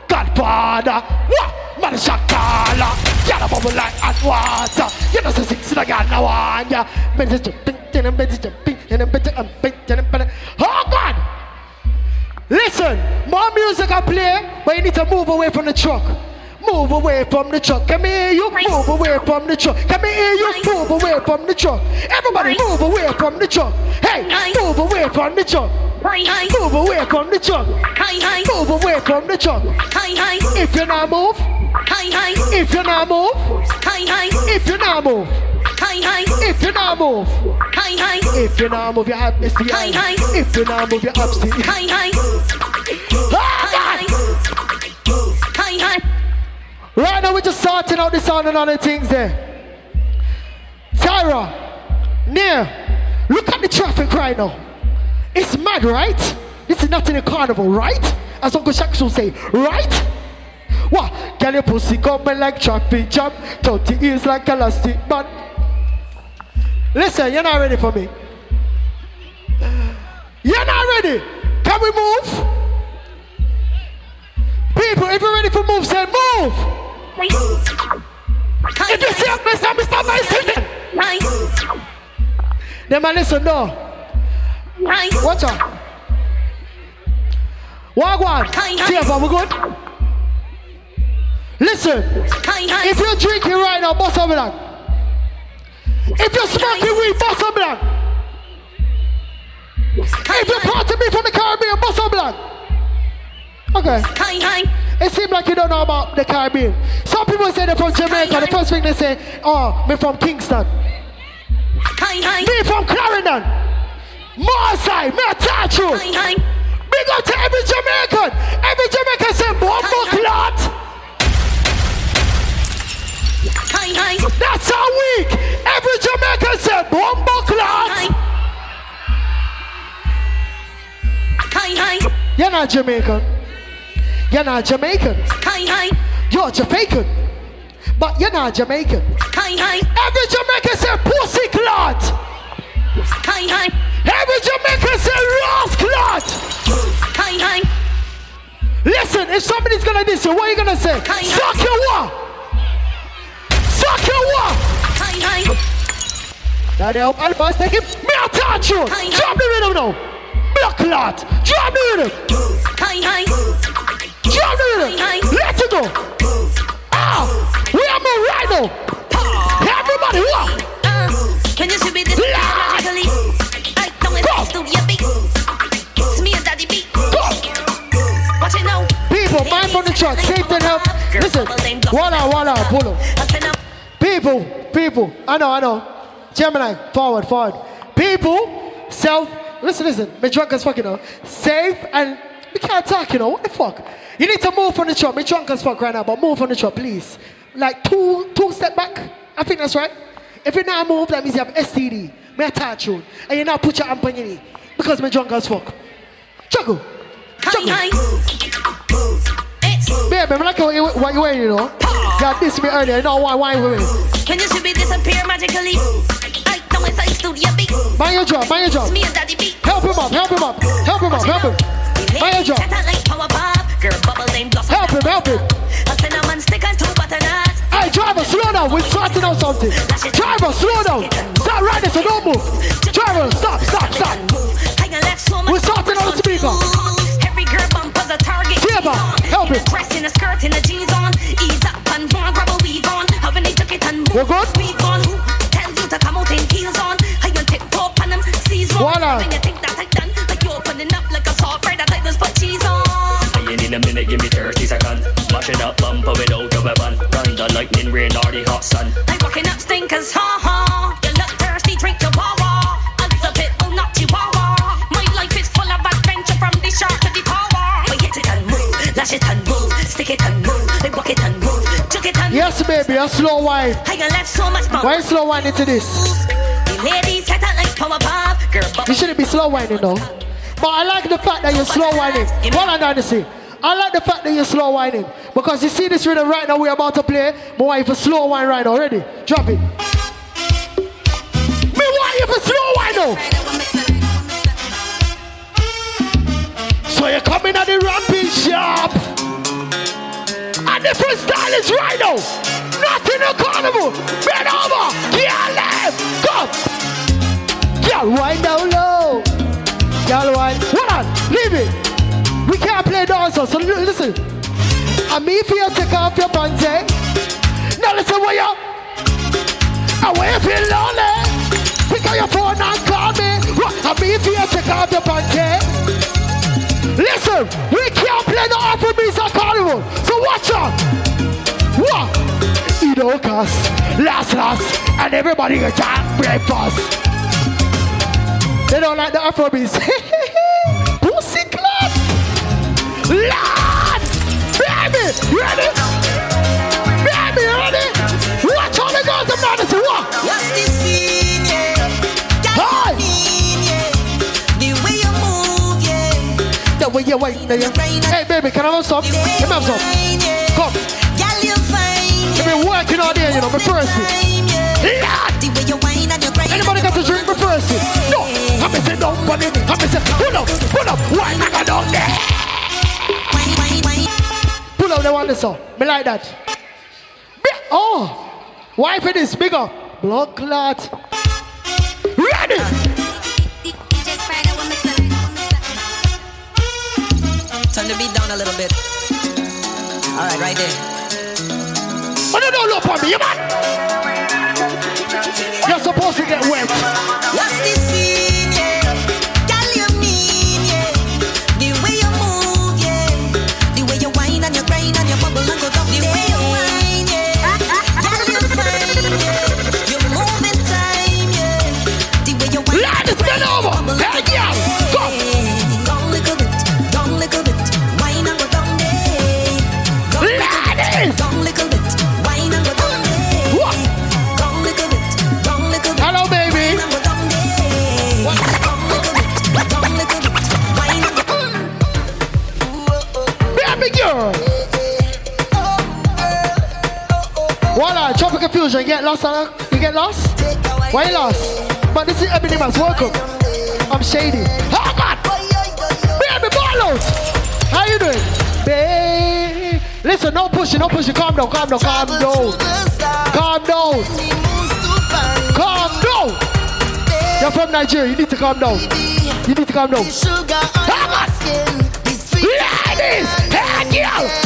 Godfather. What? Man Shakala. Get a bubble like hot water. You know, so six in a gun now on ya. Men just jumping, then I'm better jumping, and I'm better, I'm better, I'm better. Oh God! Listen, more music I play, but you need to move away from the truck. Move away from the truck. Can me hear you? Move away from the truck. Can me hear you? Move away from the truck. Everybody move away from the truck. Hey, move away from the truck. Move away from the truck. Move away from the truck. If you not move, if you not move, if you not move, if you not move, if you not move, you have STI. If you not move, you have Right now we're just sorting out the sound and other things there. Tyra, near, look at the traffic right now. It's mad, right? This is not in a carnival, right? As Uncle Shaq will say, right? What? Girl, your pussy coming like traffic jam. 30 years like elastic band. Listen, you're not ready for me. You're not ready. Can we move? People, if you're ready for move, say move. If you see a mess, I'm stop by singing. Then man, listen, no. Watch out. One. See if we good. Listen. If you're drinking right now, bust up blank. If you're smoking weed, bust up blank. If you're part of me from the Caribbean, bust up blank. Okay. It seems like you don't know about the Caribbean. Some people say they're from Jamaica. The first thing they say, oh, me from Kingston. Me from Clarendon. Marseille, me a touch you. Big up to every Jamaican. Every Jamaican say, Bombo clot. That's how weak. Every Jamaican say, Bombo clot. You're not Jamaican. You're not Jamaican. Hi, hi. You're Jamaican. But you're not Jamaican. Hi, hi. Every Jamaican say pussy clot. Every Jamaican say Ross clot. Listen, if somebody's gonna diss you, what are you gonna say? Suck your what? Suck your what? Now they help Alpha take him. Me a touch you. Drop the rhythm now. Block clot. Drop the rhythm. Drop the Let it go. Ah, we are more right now. Everybody, what? When you see me this logically, I don't to a beat. It's me and Daddy beat. Watch it now. People, mind on the track, safe and help. Listen, one out, pull up. People, people, I know, I know. Gemini, forward, forward. People, self, listen, listen, me drunk as fuck, you know. Safe and we can't talk, you know. What the fuck? You need to move from the truck. Me drunk as fuck right now, but move from the truck, please. Like two, two step back. I think that's right. If you not move, that means you have STD. Me attach you. And you not put your amp on your knee. Because me drunk as fuck. Juggle. Juggle. Baby, I like what you, what you wearing, you know. Got this me earlier, you know why, why me. When you see me disappear magically. I don't inside studio beat. Mind your job, mind your job. Me and daddy beat. Help him up, help him up, help him up, help him. Mind your job. Satellite power pop. Girl bubble name blossom. Help him, help him. A cinnamon stick and two butternuts. Hey, driver, slow down. We're sorting out something. Driver, slow down. Stop right there, so don't move. Driver, stop, stop, stop. I got left so much We're sorting out the speaker. Every girl bumper's a target. Driver, help him. dress, in a skirt, in a jeans on. Ease up and and grab a weave on. Have any jacket and move. We're good? Weave on. Who tell you to come out in heels on? How you take pop and them season. Voila. When you think that I seconds. Mashing up bumper without a weapon. Thunder, lightning, rain, or the hot sun. I'm walking up stinkers, ha ha. You look thirsty, drink your wawa. Odds a bit, oh not chihuahua. My life is full of adventure from the shark to the tower. I hit it and move, lash it and move, stick it and move, I walk it and move, chuck it and Yes, baby, a slow wine. I got left so much bump. Why slow wine into this? The ladies set out like power pop. Girl. You shouldn't be slow whining though. But I like the fact that you're slow whining. Hold on, Dynasty. I like the fact that you're slow whining. Because you see this rhythm right now we're about to play. My wife a slow wine right now. Ready? Drop it. Me want you for slow wine now. So you come in at the ramping shop. And the first freestyle is right now. Not in the carnival. Bend over. Get left. Come. Girl, wind down low. Girl, wind. Hold on. Leave it. We can't play dancers. So listen. I'm me for you take off your pants. eh? Now listen where you. When you feel lonely, pick up your phone and call me. I'm me for you take off your pants. eh? Listen, we can't play no Afrobeats or carnival. So watch out. What? Idokas, last last, and everybody get breakfast. They don't like the Afrobeats. [LAUGHS] yeah. The you wait, the Hey, baby, can I have some? Let me have some. Come. Girl, you fine, I've been working all day, you know, my first Lord! The way you whine and you grind. Anybody got to drink my first No! I'm say nobody. I'm say pull up, pull up. Why not go down there? Pull up the one that's all. Me like that. Oh! Why for this? Big up. Blood clot. Turn the beat down a little bit. All right, right there. Oh, no, don't look at me, you man. You're supposed to get wet. What's the You get lost. You get lost? Why you lost? But this is Ebony Mas welcome. I'm shady. Oh God! Baby Barlow! How you doing? Babe. Listen, no pushing, no pushing. Calm down, calm down, calm down. Calm down. Calm down. You're from Nigeria. You need to calm down. You need to calm down. Come on. Ladies, hey girl,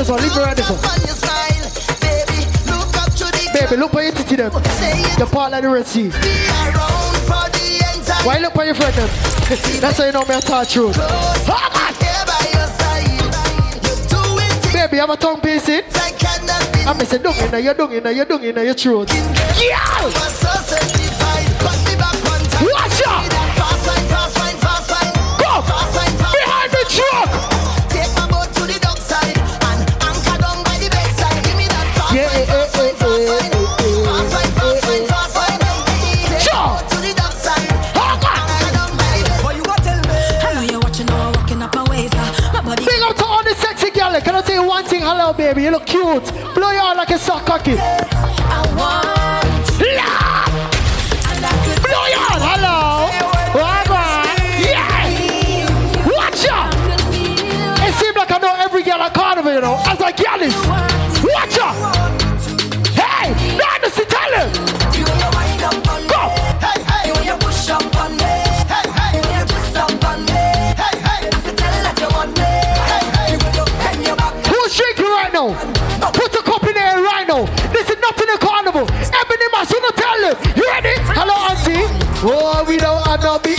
this one, leave me right this one. Baby, look for your titty them. The part like the Red Sea. Why look for your friend them? That's how you know me a touch road. Baby, have a tongue piercing? I'm say, dung in your dung in your dung in your throat. Yeah! hello, baby. You look cute. Blow your like a sock cocky. I want. La! Blow your hello. Whatever. Yeah. Watch out. It seems like I know every girl I call over, you know. As a girl is. I don't be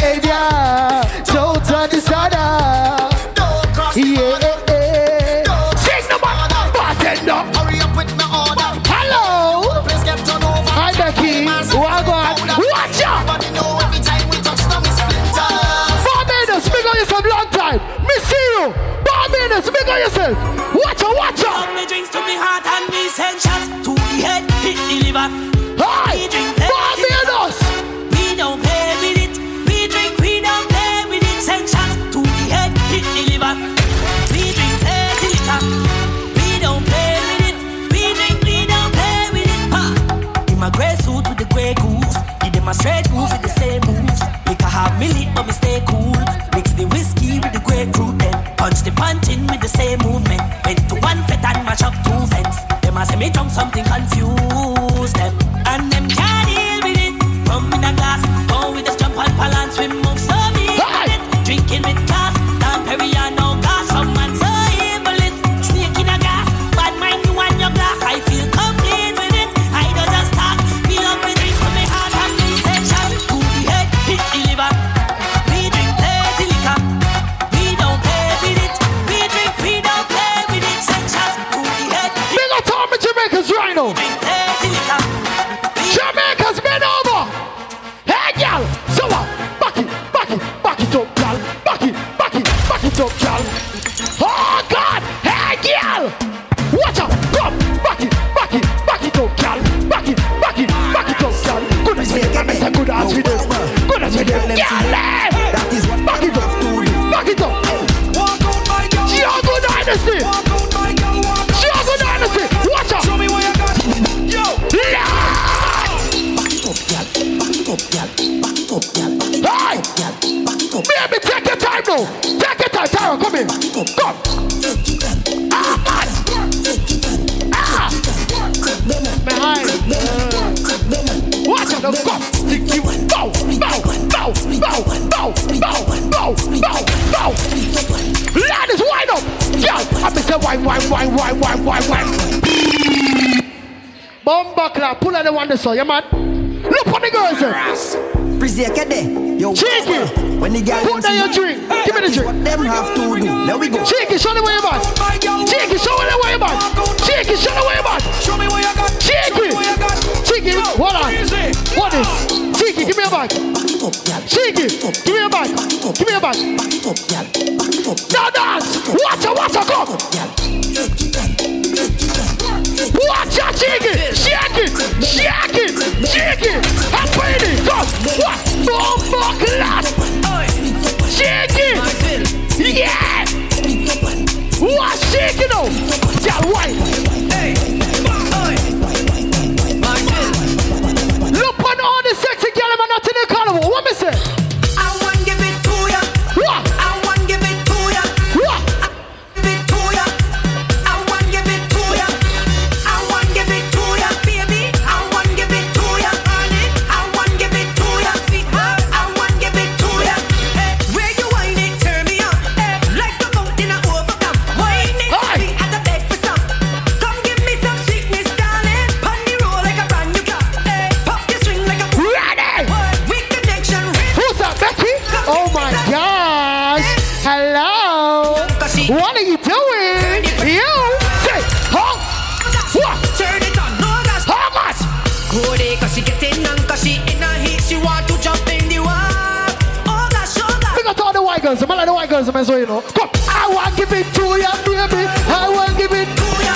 so, yeah, man. Look on the girls, eh? Yo, Cheeky. When the Put down your drink. Hey, Give me the drink. What them have to do. There we go. Cheeky, show me where you at. Cheeky, show me where you at. Cheeky, show me where you at. Show me where you got. Cheeky. Cheeky, hold on. What is? Cheeky, give me a back. Cheeky, give me a back. Give me a back. Now dance. Watch her, watch her, go. walk promise you know. Come, I want give it to you, baby. I want give it to you.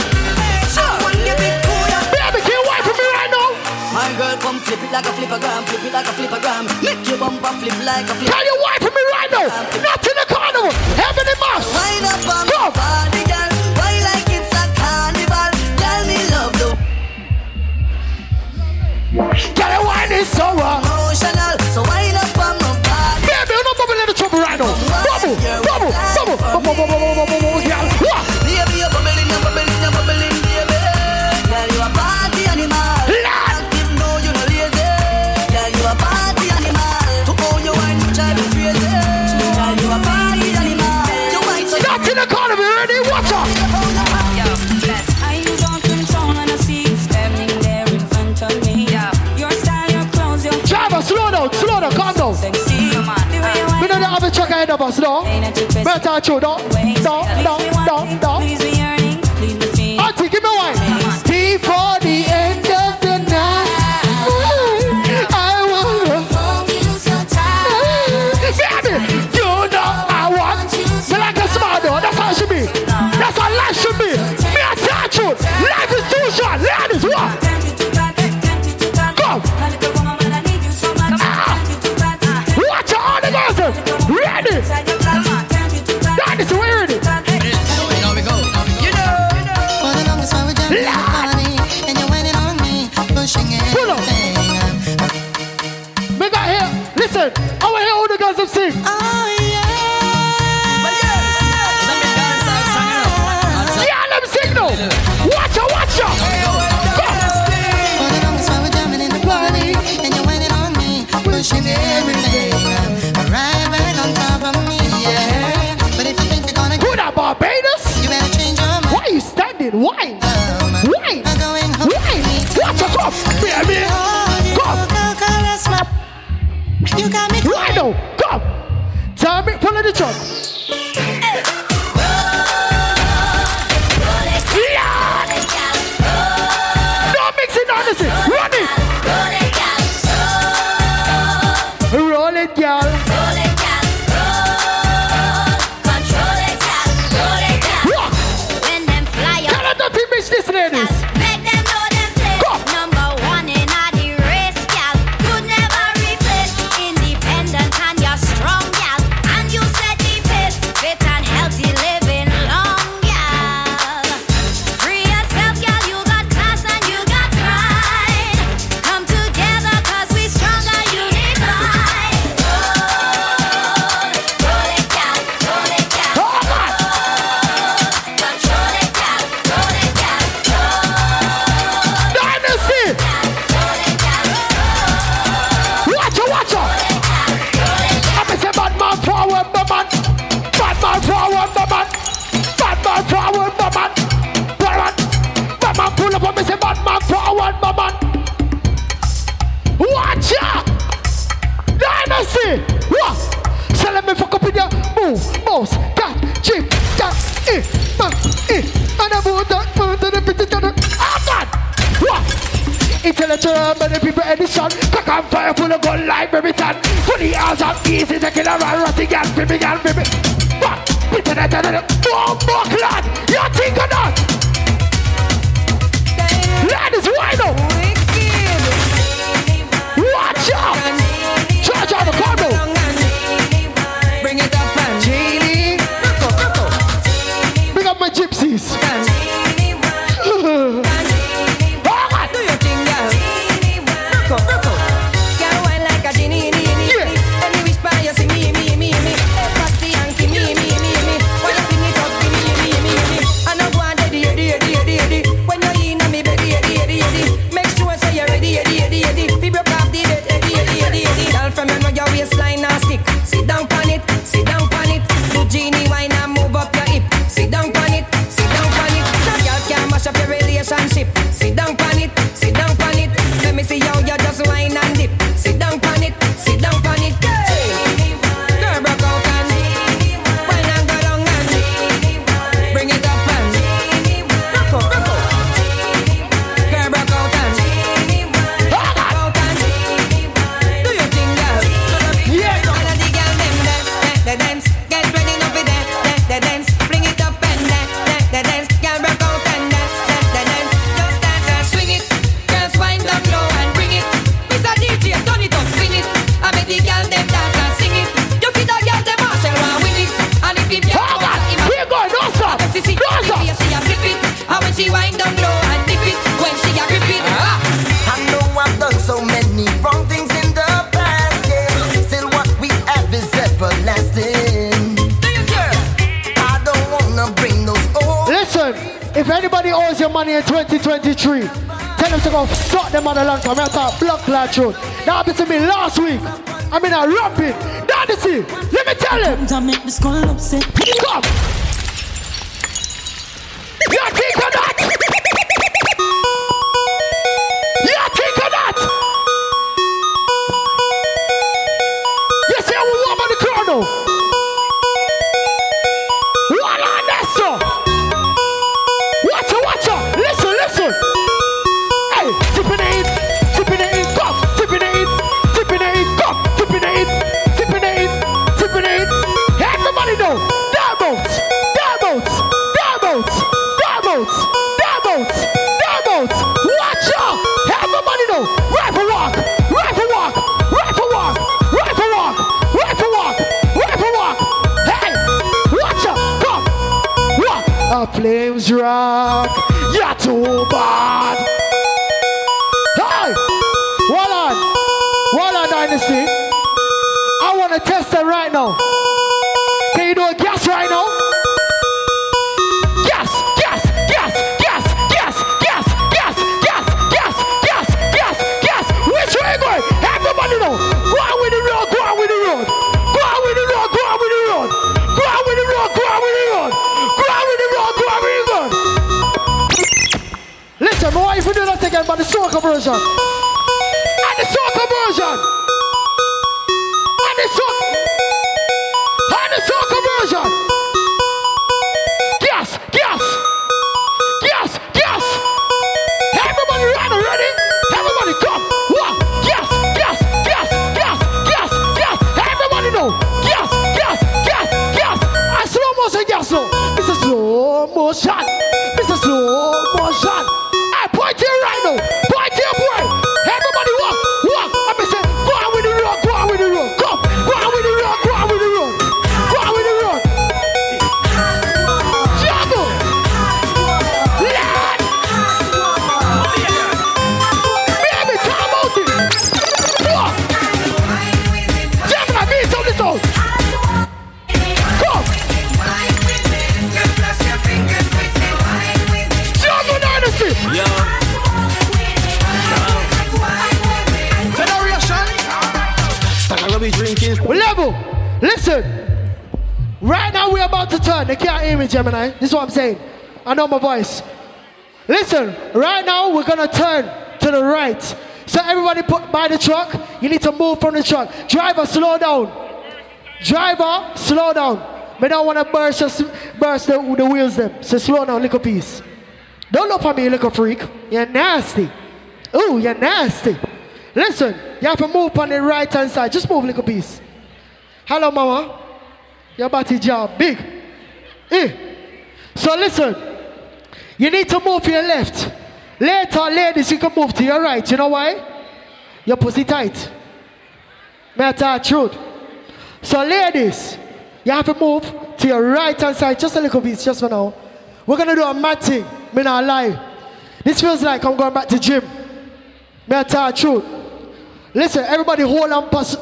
Baby, can you wait me right now? My girl, come flip it like a flipper gram, flip it like a flipper gram. Make your bumper flip like a flip. Can you wife for me right now? Not in the carnival, Ebony Mas. Wind ahead of us, no? Better true, no? No, no, no, no. it. Why? Why? Why? Watch your cup, baby. Come. You got me. Why no? Come. Tell me, follow the truck. so many people in the sun. Cock on fire, full of gold like baby tan. Fully out on easy, the killer and rotting and baby and baby. But, bitter, bitter, bitter, Oh, more, lad. You think dynasty. I want to test them right now. Can you do a guess right now? Listen, why if we do that again but the soccer version? And the soccer version! To. They can't hear me, Gemini. This is what I'm saying. I know my voice. Listen. Right now we're gonna turn to the right. So everybody put by the truck. You need to move from the truck. Driver, slow down. Driver, slow down. We don't want to burst, burst the, the wheels them. So slow down, little piece. Don't look at me, little freak. You're nasty. Ooh, you're nasty. Listen, you have to move on the right hand side. Just move, little piece. Hello, mama. Your body job big. Eh. So listen, you need to move to your left. Later, ladies, you can move to your right. You know why? Your pussy tight. Matter truth? So ladies, you have to move to your right hand side just a little bit, just for now. We're gonna do a matting. Me not lie. This feels like I'm going back to gym. I tell truth? Listen, everybody hold on pants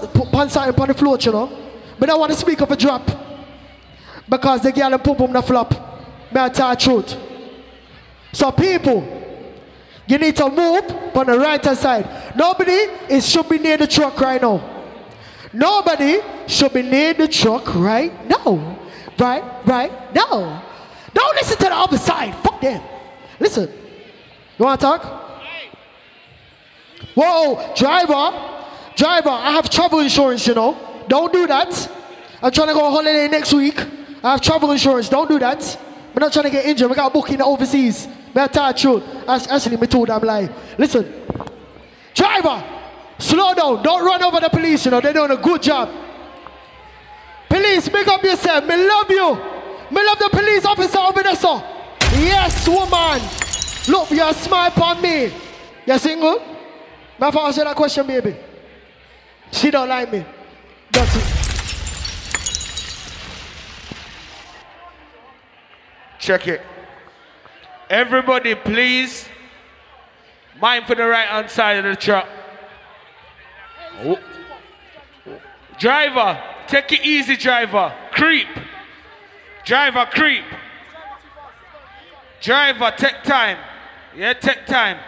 on the floor, you know. But I don't want to speak of a drop. Because the girl and pum pum the flop. May I tell truth? So people, you need to move on the right hand side. Nobody is should be near the truck right now. Nobody should be near the truck right now. Right, right now. Don't listen to the other side. Fuck them. Listen. You want to talk? Whoa, driver, driver, I have travel insurance, you know. Don't do that. I'm trying to go on holiday next week. I have travel insurance. Don't do that. I'm not trying to get injured. We got a booking overseas. Tell the truth? Actually, me I'm lying. Listen, driver, slow down. Don't run over the police, you know. They're doing a good job. Police, make up yourself. Me love you. Me love the police officer over there, sir. Yes, woman. Look, you're smile upon me. You're single? My father answer that question, baby. She don't like me. That's it. Check it. Everybody, please. Mind for the right hand side of the truck. Oh. Driver, take it easy, driver. Creep. Driver, creep. Driver, take time. Yeah, take time.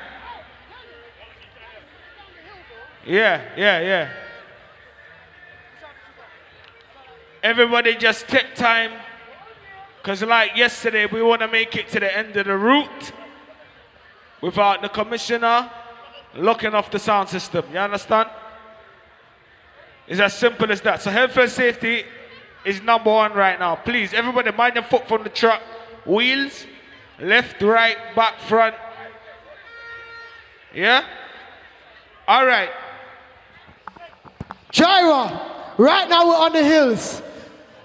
Yeah, yeah, yeah. Everybody just take time. Because, like yesterday, we want to make it to the end of the route without the commissioner locking off the sound system. You understand? It's as simple as that. So, health and safety is number one right now. Please, everybody, mind your foot from the truck. Wheels, left, right, back, front. Yeah? All right. Gyra, right now we're on the hills.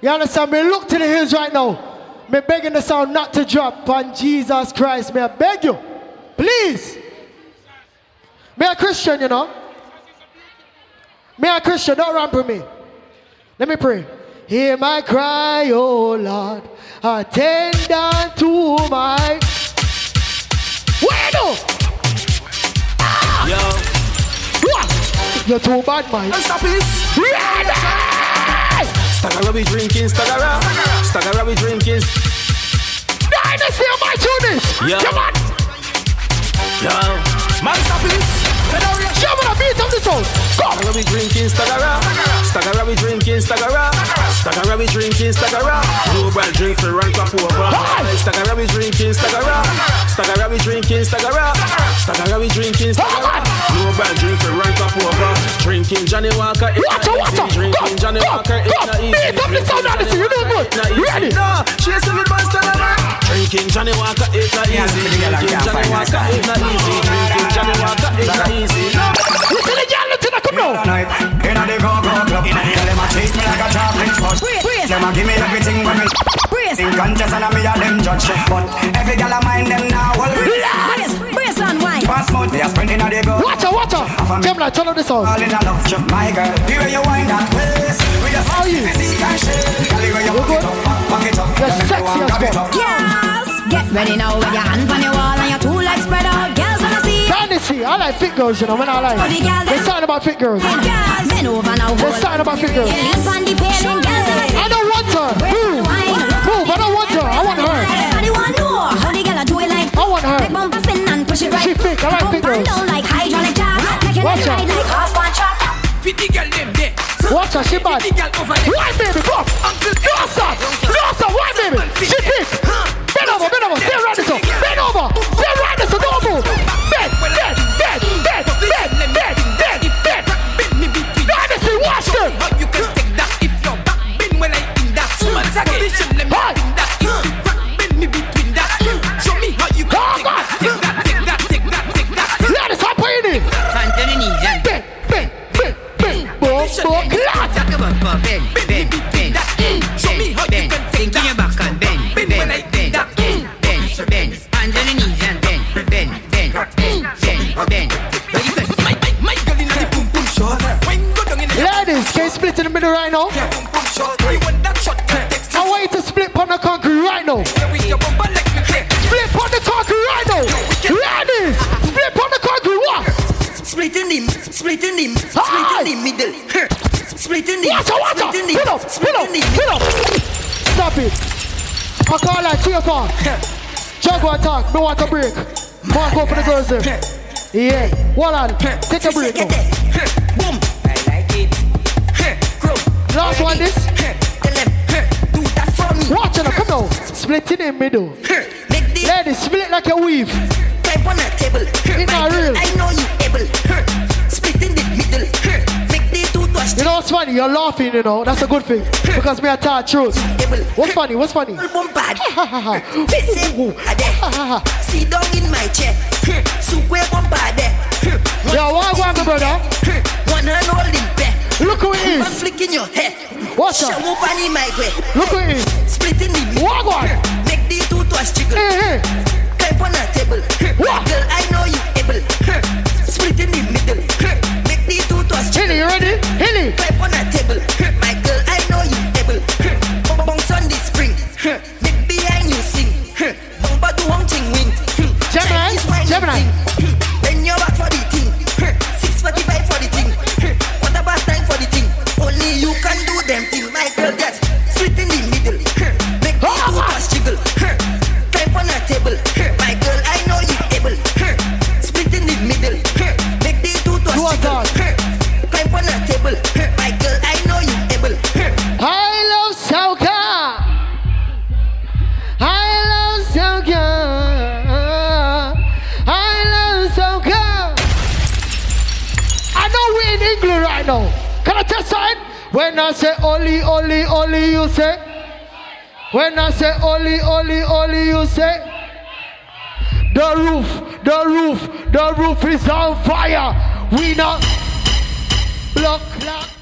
You understand? Me look to the hills right now. Me begging the sound not to drop on Jesus Christ. May I beg you? Please. Me a Christian, you know. Me a Christian, don't run for me. Let me pray. Hear my cry, oh Lord. Attend unto my. Bueno! Yo. You're too bad, man. Stop it. Stagger we drinking, stagger Stagger we drinking. Dynasty of my tunis. Come on. Yo. Man, stop it. The beat of the song. Go. Stagger we drinking, stagger Stagger we drinking, stagger Stagger we drinking, stagger Global drink for rank up over. Stagger we drinking, stagger Stagger we drinking, stagger Stagger we drinking, stagger Global drink for rank up over. Drinking Johnnie Walker, it's Watch out, watch out. Drinking Johnnie Walker, go. it's easy. Beat up the sound, Odyssey. You do good. Ready? No, monster lover. Drinking Johnnie Walker, it's not easy. Drinking Johnnie Walker, it's not easy. Drinking Johnnie Walker, it's not easy. No. Listen to y'all, listen to come now. Inna the go-go club Tell them a chase me like a chocolate fudge Them a give me everything when me In contest and a me a them judge But every gal a mind them now Well, Brace, brace and wine Pass mouth, they a sprint inna the go Watch out, watch out. Gemini, turn on the sound. All in a love my girl The way you wind that waist With your How are you? physique and shape Girl, the way you You good? back it up You're sexy as grab it well. up Yes, get ready now with your hand on your wall wanna see Dynasty, I like fit girls, you know, when I like. There's something about fit girls. Girls, bend over now. There's something about fit girls. Leap on the paling, girls wanna see I don't want her. Move. Move, I don't want her. I want her. Everybody want know how the girl do it like. I want her. Like bumper spin and push it right. She thick, I like Bump thick and girls. down like hydraulic jack. Make it Watch ride out. like horse one trap. Fifty girl them there. Watch her, she bad. Fifty girl over there. Why, baby? Come. No, sir. No, sir. Why, baby? She thick. Bend over, bend over. Stay right this up. Bend over. Stay right this up. Don't move. Once again, position let me Hey. in that If you me between that. Show me how can take that Take that, take that, take that, take that. Ladies, hop in it. Clap. Talk about Show me how can take that. Back and Ladies, can split in the middle right now? boom boom shot. You want that shot, now. with your bumper like me click Split on the concrete right now. Ladies, split on the concrete. What? Split in the, split in the, ah. split in the middle. Split in the, Watch out, watch out. split in the, Pull up, split pull up, in the pull up. Stop it. I call like three o'clock. Jaguar talk. Me want a break. Mark up for the girls there. Yeah. Hold on. Take a break now. Boom. I like it. Last one this. Watch it. Come now. Split in the middle. Ladies, split like a weave. type on a table. It's not real. I know you able. Split in the middle. Make the two touch You know what's funny? You're laughing, you know. That's a good thing. Because me I tell truth. What's funny? What's funny? boom bad. Listen. Sit down in my chair. Sukwe bumper. Yo, what go on, brother? One hand holding back. Look who it is. One flick in your head. What's up? Shamu pani my way. Look who it is. Split in the. What go? Make the two touch jiggle. Hey. Climb on a table. What? Girl, I know you able. Split in the middle. Make the two touch jiggle. Hilly, you ready? Hilly. Climb on a table. My girl, I know you able. Bounce on the spring. Make behind you sing. Bumper to one ching wing. Gemini, Gemini. Now. Can I test sign? When I say Oli, Oli, Oli, you say. When I say Oli, Oli, Oli, you say. The roof, the roof, the roof is on fire. We not block, block.